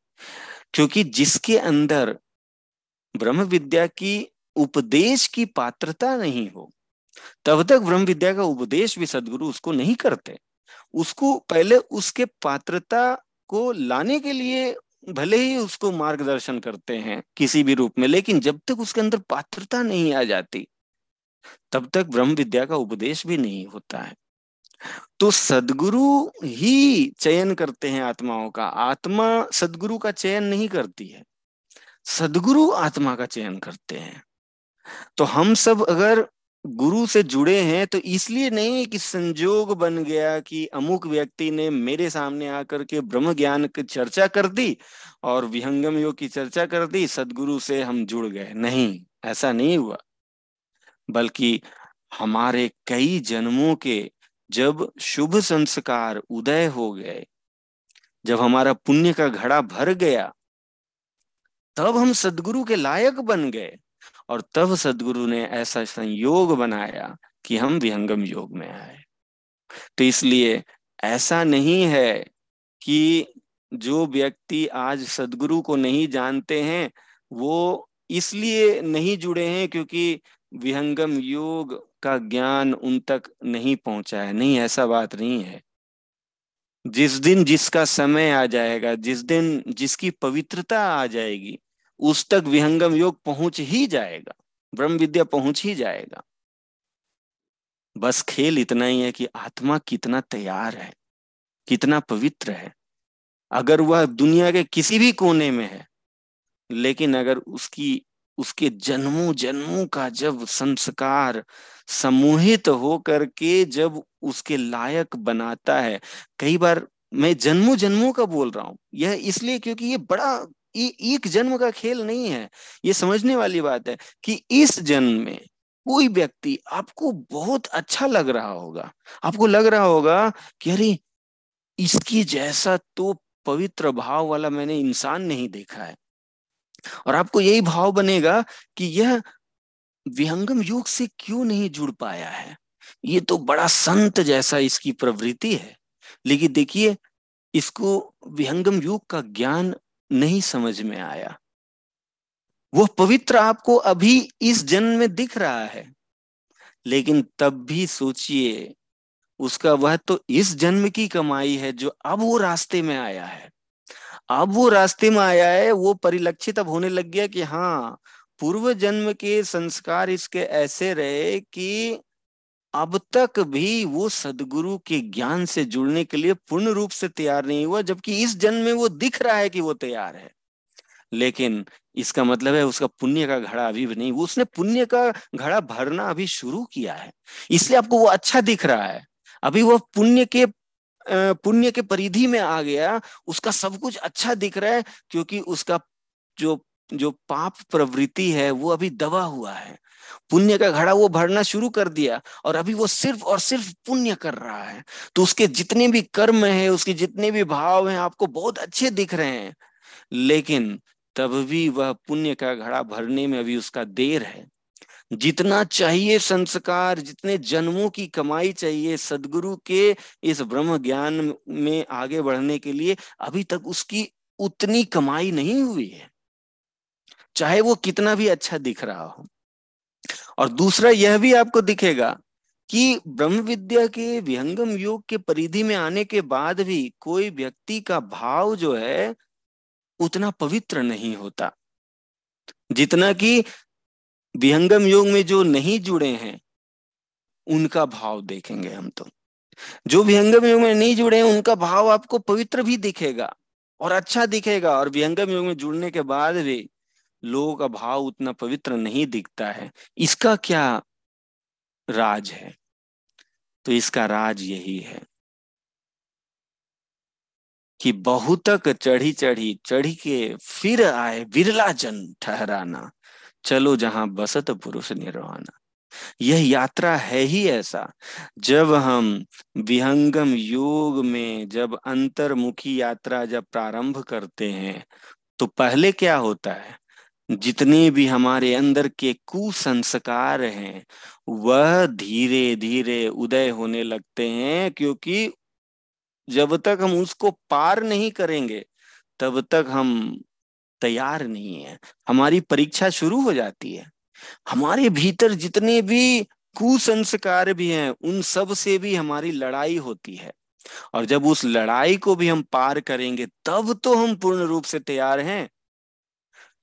क्योंकि जिसके अंदर ब्रह्म विद्या की उपदेश की पात्रता नहीं हो तब तक ब्रह्म विद्या का उपदेश भी सदगुरु उसको नहीं करते। उसको पहले उसके पात्रता को लाने के लिए भले ही उसको मार्गदर्शन करते हैं किसी भी रूप में, लेकिन जब तक उसके अंदर पात्रता नहीं आ जाती, तब तक ब्रह्म विद्या का उपदेश भी नहीं होता है। तो सदगुरु ही चयन करते हैं आत्माओं का। आत्मा सदगुरु का चयन नहीं करती है, सदगुरु आत्मा का चयन करते हैं। तो हम सब अगर गुरु से जुड़े हैं तो इसलिए नहीं कि संजोग बन गया कि अमुक व्यक्ति ने मेरे सामने आकर के ब्रह्म ज्ञान की चर्चा कर दी और विहंगम योग की चर्चा कर दी, सदगुरु से हम जुड़ गए। नहीं, ऐसा नहीं हुआ। बल्कि हमारे कई जन्मों के जब शुभ संस्कार उदय हो गए, जब हमारा पुण्य का घड़ा भर गया, तब हम सदगुरु के लायक बन गए। और तब सदगुरु ने ऐसा संयोग बनाया कि हम विहंगम योग में आए। तो इसलिए ऐसा नहीं है कि जो व्यक्ति आज सदगुरु को नहीं जानते हैं, वो इसलिए नहीं जुड़े हैं क्योंकि विहंगम योग का ज्ञान उन तक नहीं पहुँचा है। नहीं, ऐसा बात नहीं है। जिस दिन जिसका समय आ जाएगा, जिस दिन जिसकी पवित्रता आ जाएगी उस तक विहंगम योग पहुँच ही जाएगा, ब्रह्म विद्या पहुँच ही जाएगा। बस खेल इतना ही है कि आत्मा कितना तैयार है, कितना पवित्र है। अगर वह दुनिया के किसी भी कोने में है, लेकिन अगर उसकी, उसके जन्मों जन्मों का जब संस्कार समूहित हो करके जब उसके लायक बनाता है, कई बार मैं जन्मों जन्मों का बोल रहा हूँ। यह इसलिए क्योंकि ये बड़ा एक जन्म का खेल नहीं है। ये समझने वाली बात है कि इस जन्म में कोई व्यक्ति आपको बहुत अच्छा लग रहा होगा। आपको लग रहा होगा कि अरे, इसकी जैसा तो पवित्र भाव वाला मैंने इंसान नहीं देखा है। और आपको यही भाव बनेगा कि यह विहंगम योग से क्यों नहीं जुड़ पाया है? ये तो बड़ा संत जैसा इसकी प्रवृत्ति है। लेकिन देखिए, इसको विहंगम योग का ज्ञान नहीं समझ में आया। वह पवित्र आपको अभी इस जन्म में दिख रहा है। लेकिन तब भी सोचिए, उसका वह तो इस जन्म की कमाई है जो अब वो रास्ते में आया है। अब वो रास्ते में आया है, वो परिलक्षित अब होने लग गया कि हाँ पूर्व जन्म के संस्कार इसके ऐसे रहे कि अब तक भी वो सदगुरु के ज्ञान से जुड़ने के लिए पूर्ण रूप से तैयार नहीं हुआ, जबकि इस जन्म में वो दिख रहा है कि वो तैयार है। लेकिन इसका मतलब है उसका पुण्य का घड़ा अभी भी नहीं, उसने पुण्य का घड़ा भरना अभी शुरू किया है। इसलिए आपको वो अच्छा दिख रहा है। अभी वो पुण्य के पुण्य के परिधि में आ गया, उसका सब कुछ अच्छा दिख रहा है, क्योंकि उसका जो जो पाप प्रवृत्ति है, वो अभी दबा हुआ है। पुण्य का घड़ा वो भरना शुरू कर दिया और अभी वो सिर्फ़ और सिर्फ़ पुण्य कर रहा है। तो उसके जितने भी कर्म है, उसके जितने भी भाव हैं, आपको बहुत अच्छे दिख रहे हैं। लेकिन तब भी वह पुण्य का घड़ा भरने में अभी उसका देर है। जितना चाहिए संस्कार, जितने जन्मों की कमाई चाहिए सदगुरु के इस ब्रह्म ज्ञान में आगे बढ़ने के लिए, अभी तक उसकी उतनी कमाई नहीं हुई है। चाहे वो कितना भी अच्छा दिख रहा हो। और दूसरा यह भी आपको दिखेगा कि ब्रह्म विद्या के विहंगम योग के परिधि में आने के बाद भी कोई व्यक्ति का भाव जो है उतना पवित्र नहीं होता। जितना कि विहंगम योग में जो नहीं जुड़े हैं, उनका भाव देखेंगे हम तो। जो विहंगम योग में नहीं जुड़े हैं, उनका भाव आपको पवित्र भी दिखेगा और अच्छा दिखेगा। और विहंगम योग में जुड़ने के बाद भी लोगों का भाव उतना पवित्र नहीं दिखता है। इसका क्या राज है? तो इसका राज यही है कि बहुतक चढ़ी चढ़ी चढ़ी के फिर आए बिरला जन ठहराना। चलो जहाँ बसत पुरुष निर्वाणा यह यात्रा है ही ऐसा। जब हम विहंगम योग में जब अंतर्मुखी यात्रा जब प्रारंभ करते हैं तो पहले क्या होता है? जितने भी हमारे अंदर के कुसंस्कार हैं, वह धीरे धीरे उदय होने लगते हैं, क्योंकि जब तक हम उसको पार नहीं करेंगे, तब तक हम तैयार नहीं है। हमारी परीक्षा शुरू हो जाती है। हमारे भीतर जितने भी कुसंस्कार भी हैं, उन सबसे भी हमारी लड़ाई होती है। और जब उस लड़ाई को भी हम पार करेंगे, तब तो हम पूर्ण रूप से तैयार हैं।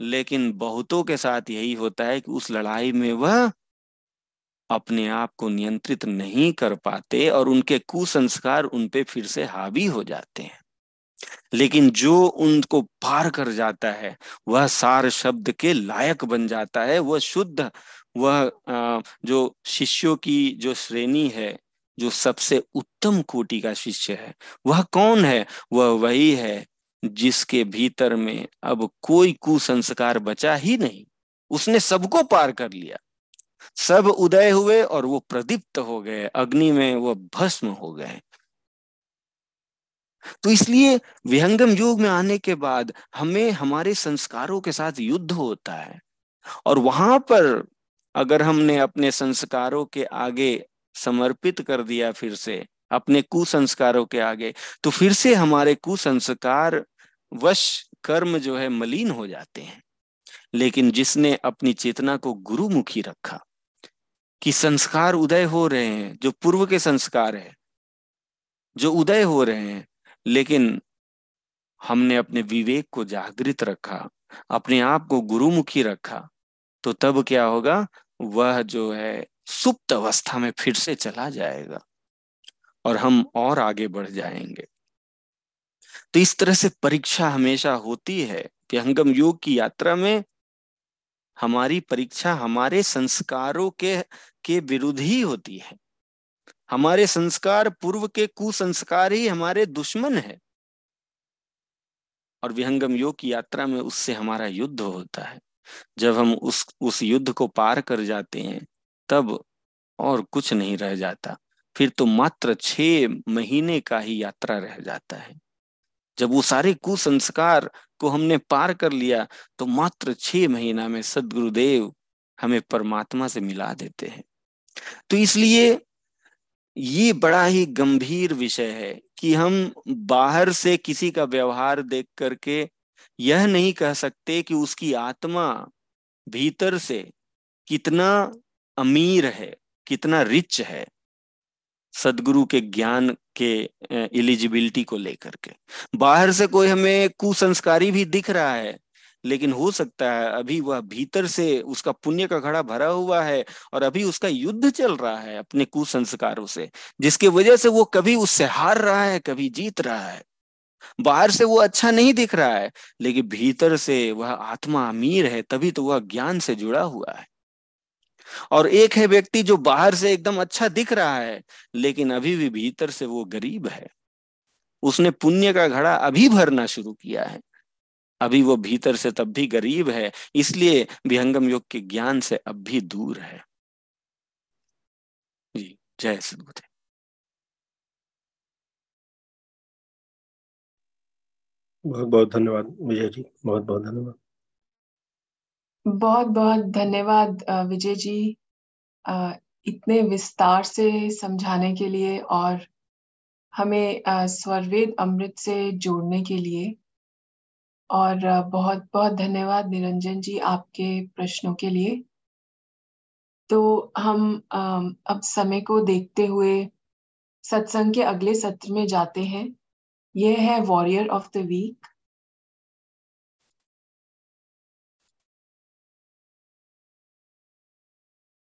लेकिन बहुतों के साथ यही होता है कि उस लड़ाई में वह अपने आप को नियंत्रित नहीं कर पाते और उनके कुसंस्कार उन पे फिर से हावी हो जाते हैं। लेकिन जो उनको पार कर जाता है, वह सार शब्द के लायक बन जाता है, वह शुद्ध, वह जो शिष्यों की जो श्रेणी है, जो सबसे उत्तम कोटि का शिष्य है, वह कौन है? वह वही है जिसके भीतर में अब कोई कुसंस्कार बचा ही नहीं। उसने सबको पार कर लिया। सब उदय हुए और वो प्रदीप्त हो गए। अग्नि में वो भस्म हो गए। तो इसलिए विहंगम योग में आने के बाद हमें हमारे संस्कारों के साथ युद्ध होता है। और वहाँ पर अगर हमने अपने संस्कारों के आगे समर्पित कर दिया फिर से, अपने कुसंस्कारों के आगे तो फिर से हमारे कुसंस्कार वश कर्म जो है मलिन हो जाते हैं। लेकिन जिसने अपनी चेतना को गुरुमुखी रखा, कि संस्कार उदय हो रहे हैं, जो पूर्व के संस्कार है, जो उदय हो रहे हैं, लेकिन हमने अपने विवेक को जागृत रखा, अपने आप को गुरुमुखी रखा तो तब क्या होगा? वह जो है सुप्त अवस्था में फिर से चला जाएगा और हम और आगे बढ़ जाएँगे। तो इस तरह से परीक्षा हमेशा होती है व्यंगम योग की यात्रा में हमारी परीक्षा हमारे संस्कारों के के विरुद्ध ही होती है। हमारे संस्कार पूर्व के कुसंस्कार ही हमारे दुश्मन है। और विहंगम योग की यात्रा में उससे हमारा युद्ध होता है। जब हम उस उस युद्ध को पार कर जाते हैं, तब और कुछ नहीं रह जाता। फिर तो मात्र छह महीने का ही यात्रा रह जाता है। जब वो सारे कुसंस्कार को हमने पार कर लिया तो मात्र छह महीना में सदगुरुदेव हमें परमात्मा से मिला देते हैं। तो इसलिए ये बड़ा ही गंभीर विषय है कि हम बाहर से किसी का व्यवहार देख करके यह नहीं कह सकते कि उसकी आत्मा भीतर से कितना अमीर है, कितना रिच है। सदगुरु के ज्ञान के एलिजिबिलिटी को लेकर के। बाहर से कोई हमें कुसंस्कारी भी दिख रहा है, लेकिन हो सकता है अभी वह भीतर से उसका पुण्य का घड़ा भरा हुआ है और अभी उसका युद्ध चल रहा है अपने कुसंस्कारों से, जिसके वजह से वो कभी उससे हार रहा है, कभी जीत रहा है। बाहर से वो अच्छा नहीं दिख रहा है, लेकिन भीतर से वह आत्मा अमीर है, तभी तो वह ज्ञान से जुड़ा हुआ है। और एक है व्यक्ति जो बाहर से एकदम अच्छा दिख रहा है, लेकिन अभी भी भीतर से वो गरीब है। उसने पुण्य का घड़ा अभी भरना शुरू किया है। अभी वो भीतर से तब भी गरीब है, इसलिए विहंगम योग के ज्ञान से अब भी दूर है। जी, जय सदगुरुदेव बहुत बहुत धन्यवाद, विजय जी बहुत बहुत धन्यवाद। बहुत बहुत धन्यवाद विजय जी इतने विस्तार से समझाने के लिए और हमें स्वरवेद अमृत से जोड़ने के लिए। और बहुत बहुत धन्यवाद निरंजन जी आपके प्रश्नों के लिए। तो हम अब समय को देखते हुए सत्संग के अगले सत्र में जाते हैं। यह है वॉरियर ऑफ़ द वीक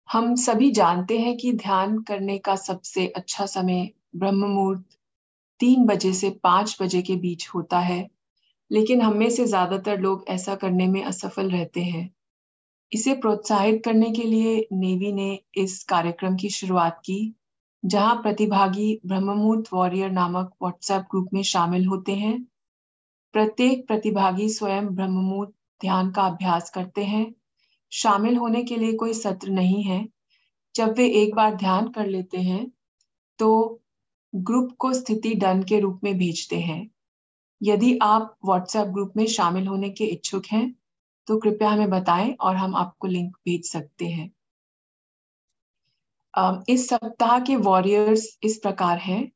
हम सभी जानते हैं कि ध्यान करने का सबसे अच्छा समय ब्रह्म मुहूर्त तीन बजे से पाँच बजे के बीच होता है, लेकिन हम में से ज़्यादातर लोग ऐसा करने में असफल रहते हैं। इसे प्रोत्साहित करने के लिए नेवी ने इस कार्यक्रम की शुरुआत की, जहाँ प्रतिभागी ब्रह्ममुहूर्त वॉरियर नामक व्हाट्सएप ग्रुप में शामिल होते हैं। प्रत्येक प्रतिभागी स्वयं ब्रह्ममुहूर्त ध्यान का अभ्यास करते हैं। शामिल होने के लिए कोई सत्र नहीं है। जब वे एक बार ध्यान कर लेते हैं तो ग्रुप को स्थिति डन के रूप में भेजते हैं। यदि आप व्हाट्सएप ग्रुप में शामिल होने के इच्छुक हैं तो कृपया हमें बताएँ और हम आपको लिंक भेज सकते हैं। इस सप्ताह के वॉरियर्स इस प्रकार हैं।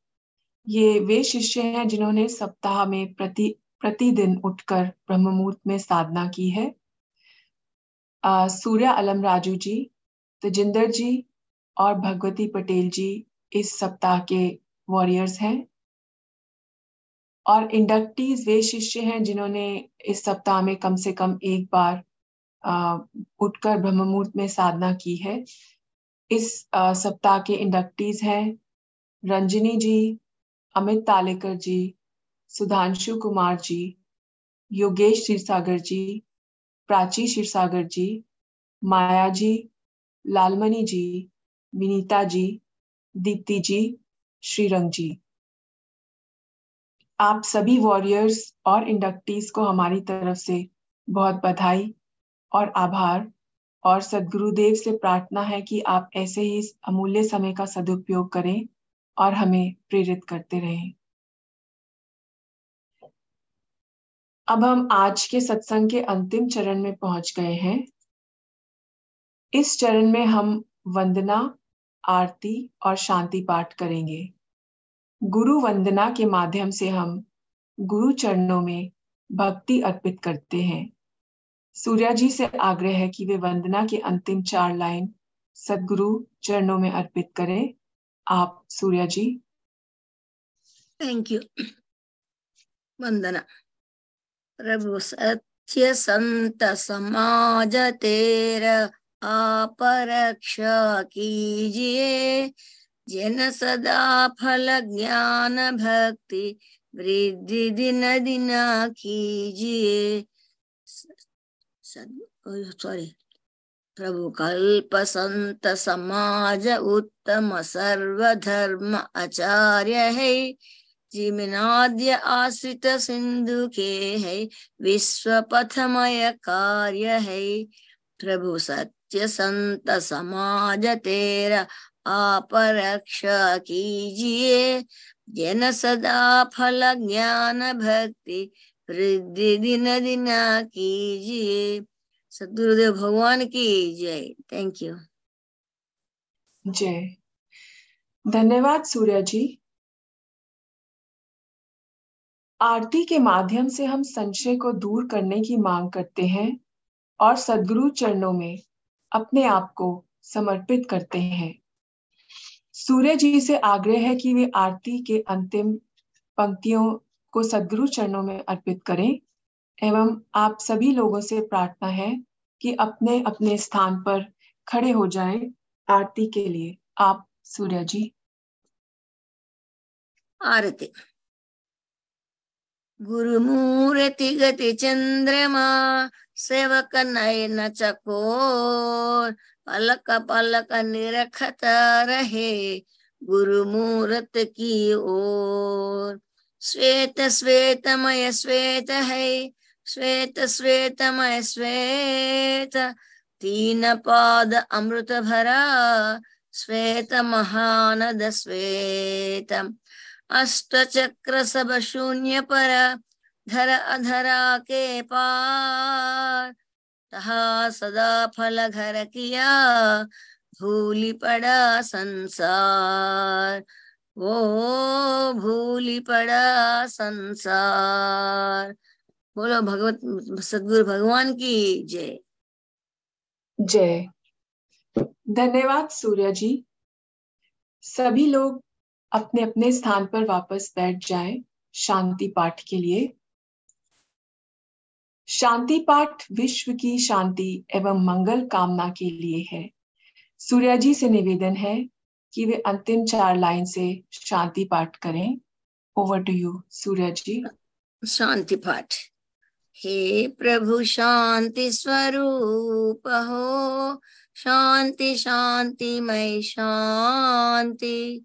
ये वे शिष्य हैं जिन्होंने सप्ताह में प्रति, प्रतिदिन उठकर ब्रह्म मुहूर्त में साधना की है। सूर्या अलम राजू जी, तजिंदर जी और भगवती पटेल जी इस सप्ताह के वॉरियर्स हैं। और इंडक्टीज वे शिष्य हैं जिन्होंने इस सप्ताह में कम से कम एक बार उठकर ब्रह्म मुहूर्त में साधना की है। इस सप्ताह के इंडक्टीज हैं रंजनी जी, अमित तालेकर जी, सुधांशु कुमार जी, योगेश क्षीरसागर जी प्राची क्षीरसागर जी, माया जी, लालमणि जी, विनीता जी, दीप्ति जी, श्रीरंग जी। आप सभी वॉरियर्स और इंडक्टीज को हमारी तरफ़ से बहुत बधाई और आभार और सदगुरुदेव से प्रार्थना है कि आप ऐसे ही इस अमूल्य समय का सदुपयोग करें और हमें प्रेरित करते रहें। अब हम आज के सत्संग के अंतिम चरण में पहुँच गए हैं। इस चरण में हम वंदना, आरती और शांति पाठ करेंगे। गुरु वंदना के माध्यम से हम गुरु चरणों में भक्ति अर्पित करते हैं। सूर्या जी से आग्रह है कि वे वंदना के अंतिम चार लाइन सदगुरु चरणों में अर्पित करें। आप, सूर्या जी। Thank you Vandana. प्रभु सत्य संत समाज तेरा आप रक्षा कीजिए जन सदा फल ज्ञान भक्ति वृद्धि दिन दिन कीजिए सॉरी प्रभु कल्प संत समाज उत्तम सर्वधर्म आचार्य है। जिमिनाद्य आश्रित सिंधु के है विश्व पथमय कार्य है। प्रभु सत्य संत समाज तेरा आप रक्षा कीजिए, जन सदा फल ज्ञान भक्ति वृद्धि दिन दिन कीजिए। सदगुरुदेव भगवान की जय। थैंक यू जय। धन्यवाद सूर्या जी। आरती के माध्यम से हम संशय को दूर करने की मांग करते हैं और सदगुरु चरणों में अपने आप को समर्पित करते हैं। सूर्य जी से आग्रह है कि वे आरती के अंतिम पंक्तियों को सदगुरु चरणों में अर्पित करें एवं आप सभी लोगों से प्रार्थना है कि अपने अपने स्थान पर खड़े हो जाएँ आरती के लिए। आप सूर्य जी। आरती। गुरुमूर्ति गति चंद्रमा, सेवक नयन चकोर, पलक पलक निरखत रहे गुरुमूर्त की ओर। श्वेत श्वेतमय श्वेत है, श्वेत श्वेतमय श्वेत। तीन पाद अमृत भरा श्वेत महानद श्वेत अष्ट चक्र सब शून्य पर धर अधरा के पार। तहा सदा फल घर किया, भूली पड़ा संसार। वो भूली पड़ा संसार। बोलो भगवत, सदगुरु भगवान की जय। जय। धन्यवाद सूर्य जी। सभी लोग अपने अपने स्थान पर वापस बैठ जाएँ शांति पाठ के लिए। शांति पाठ विश्व की शांति एवं मंगल कामना के लिए है। सूर्या जी से निवेदन है कि वे अंतिम चार लाइन से शांति पाठ करें। Over to you Surya ji. शांति पाठ। हे प्रभु, शांति स्वरूप हो। शांति शांति मई शांति।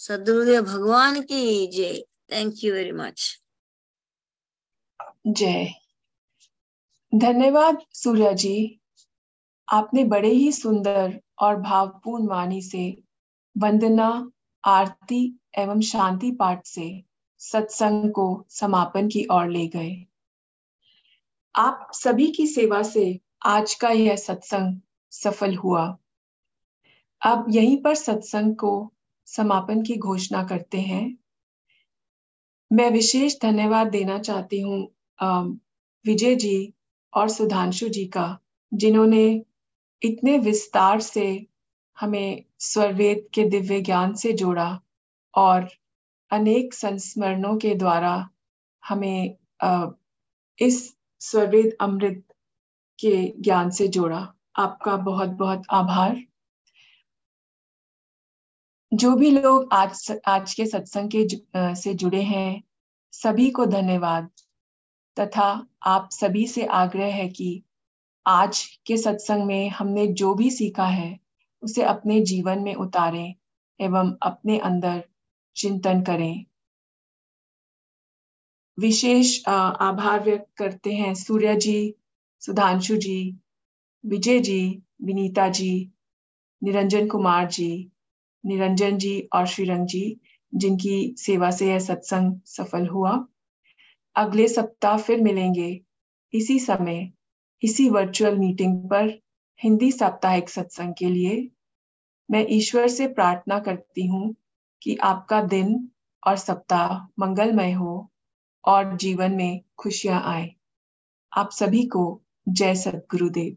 सदगुरुदेव भगवान की जय। थैंक यू वेरी मच जय। धन्यवाद सूर्या जी। आपने बड़े ही सुंदर और भावपूर्ण वाणी से वंदना, आरती एवं शांति पाठ से सत्संग को समापन की ओर ले गए। आप सभी की सेवा से आज का यह सत्संग सफल हुआ। अब यहीं पर सत्संग को समापन की घोषणा करते हैं। मैं विशेष धन्यवाद देना चाहती हूँ विजय जी और सुधांशु जी का, जिन्होंने इतने विस्तार से हमें स्वरवेद के दिव्य ज्ञान से जोड़ा और अनेक संस्मरणों के द्वारा हमें इस स्वरवेद अमृत के ज्ञान से जोड़ा। आपका बहुत बहुत आभार। जो भी लोग आज आज के सत्संग के से जुड़े हैं, सभी को धन्यवाद। तथा आप सभी से आग्रह है कि आज के सत्संग में हमने जो भी सीखा है, उसे अपने जीवन में उतारें एवं अपने अंदर चिंतन करें। विशेष आभार व्यक्त करते हैं सूर्य जी, सुधांशु जी, विजय जी, विनीता जी, निरंजन कुमार जी निरंजन जी और श्रीरंग जी, जिनकी सेवा से यह सत्संग सफल हुआ। अगले सप्ताह फिर मिलेंगे। इसी समय, इसी वर्चुअल मीटिंग पर हिंदी साप्ताहिक सत्संग के लिए। मैं ईश्वर से प्रार्थना करती हूँ कि आपका दिन और सप्ताह मंगलमय हो और जीवन में खुशियाँ आए। आप सभी को जय सदगुरुदेव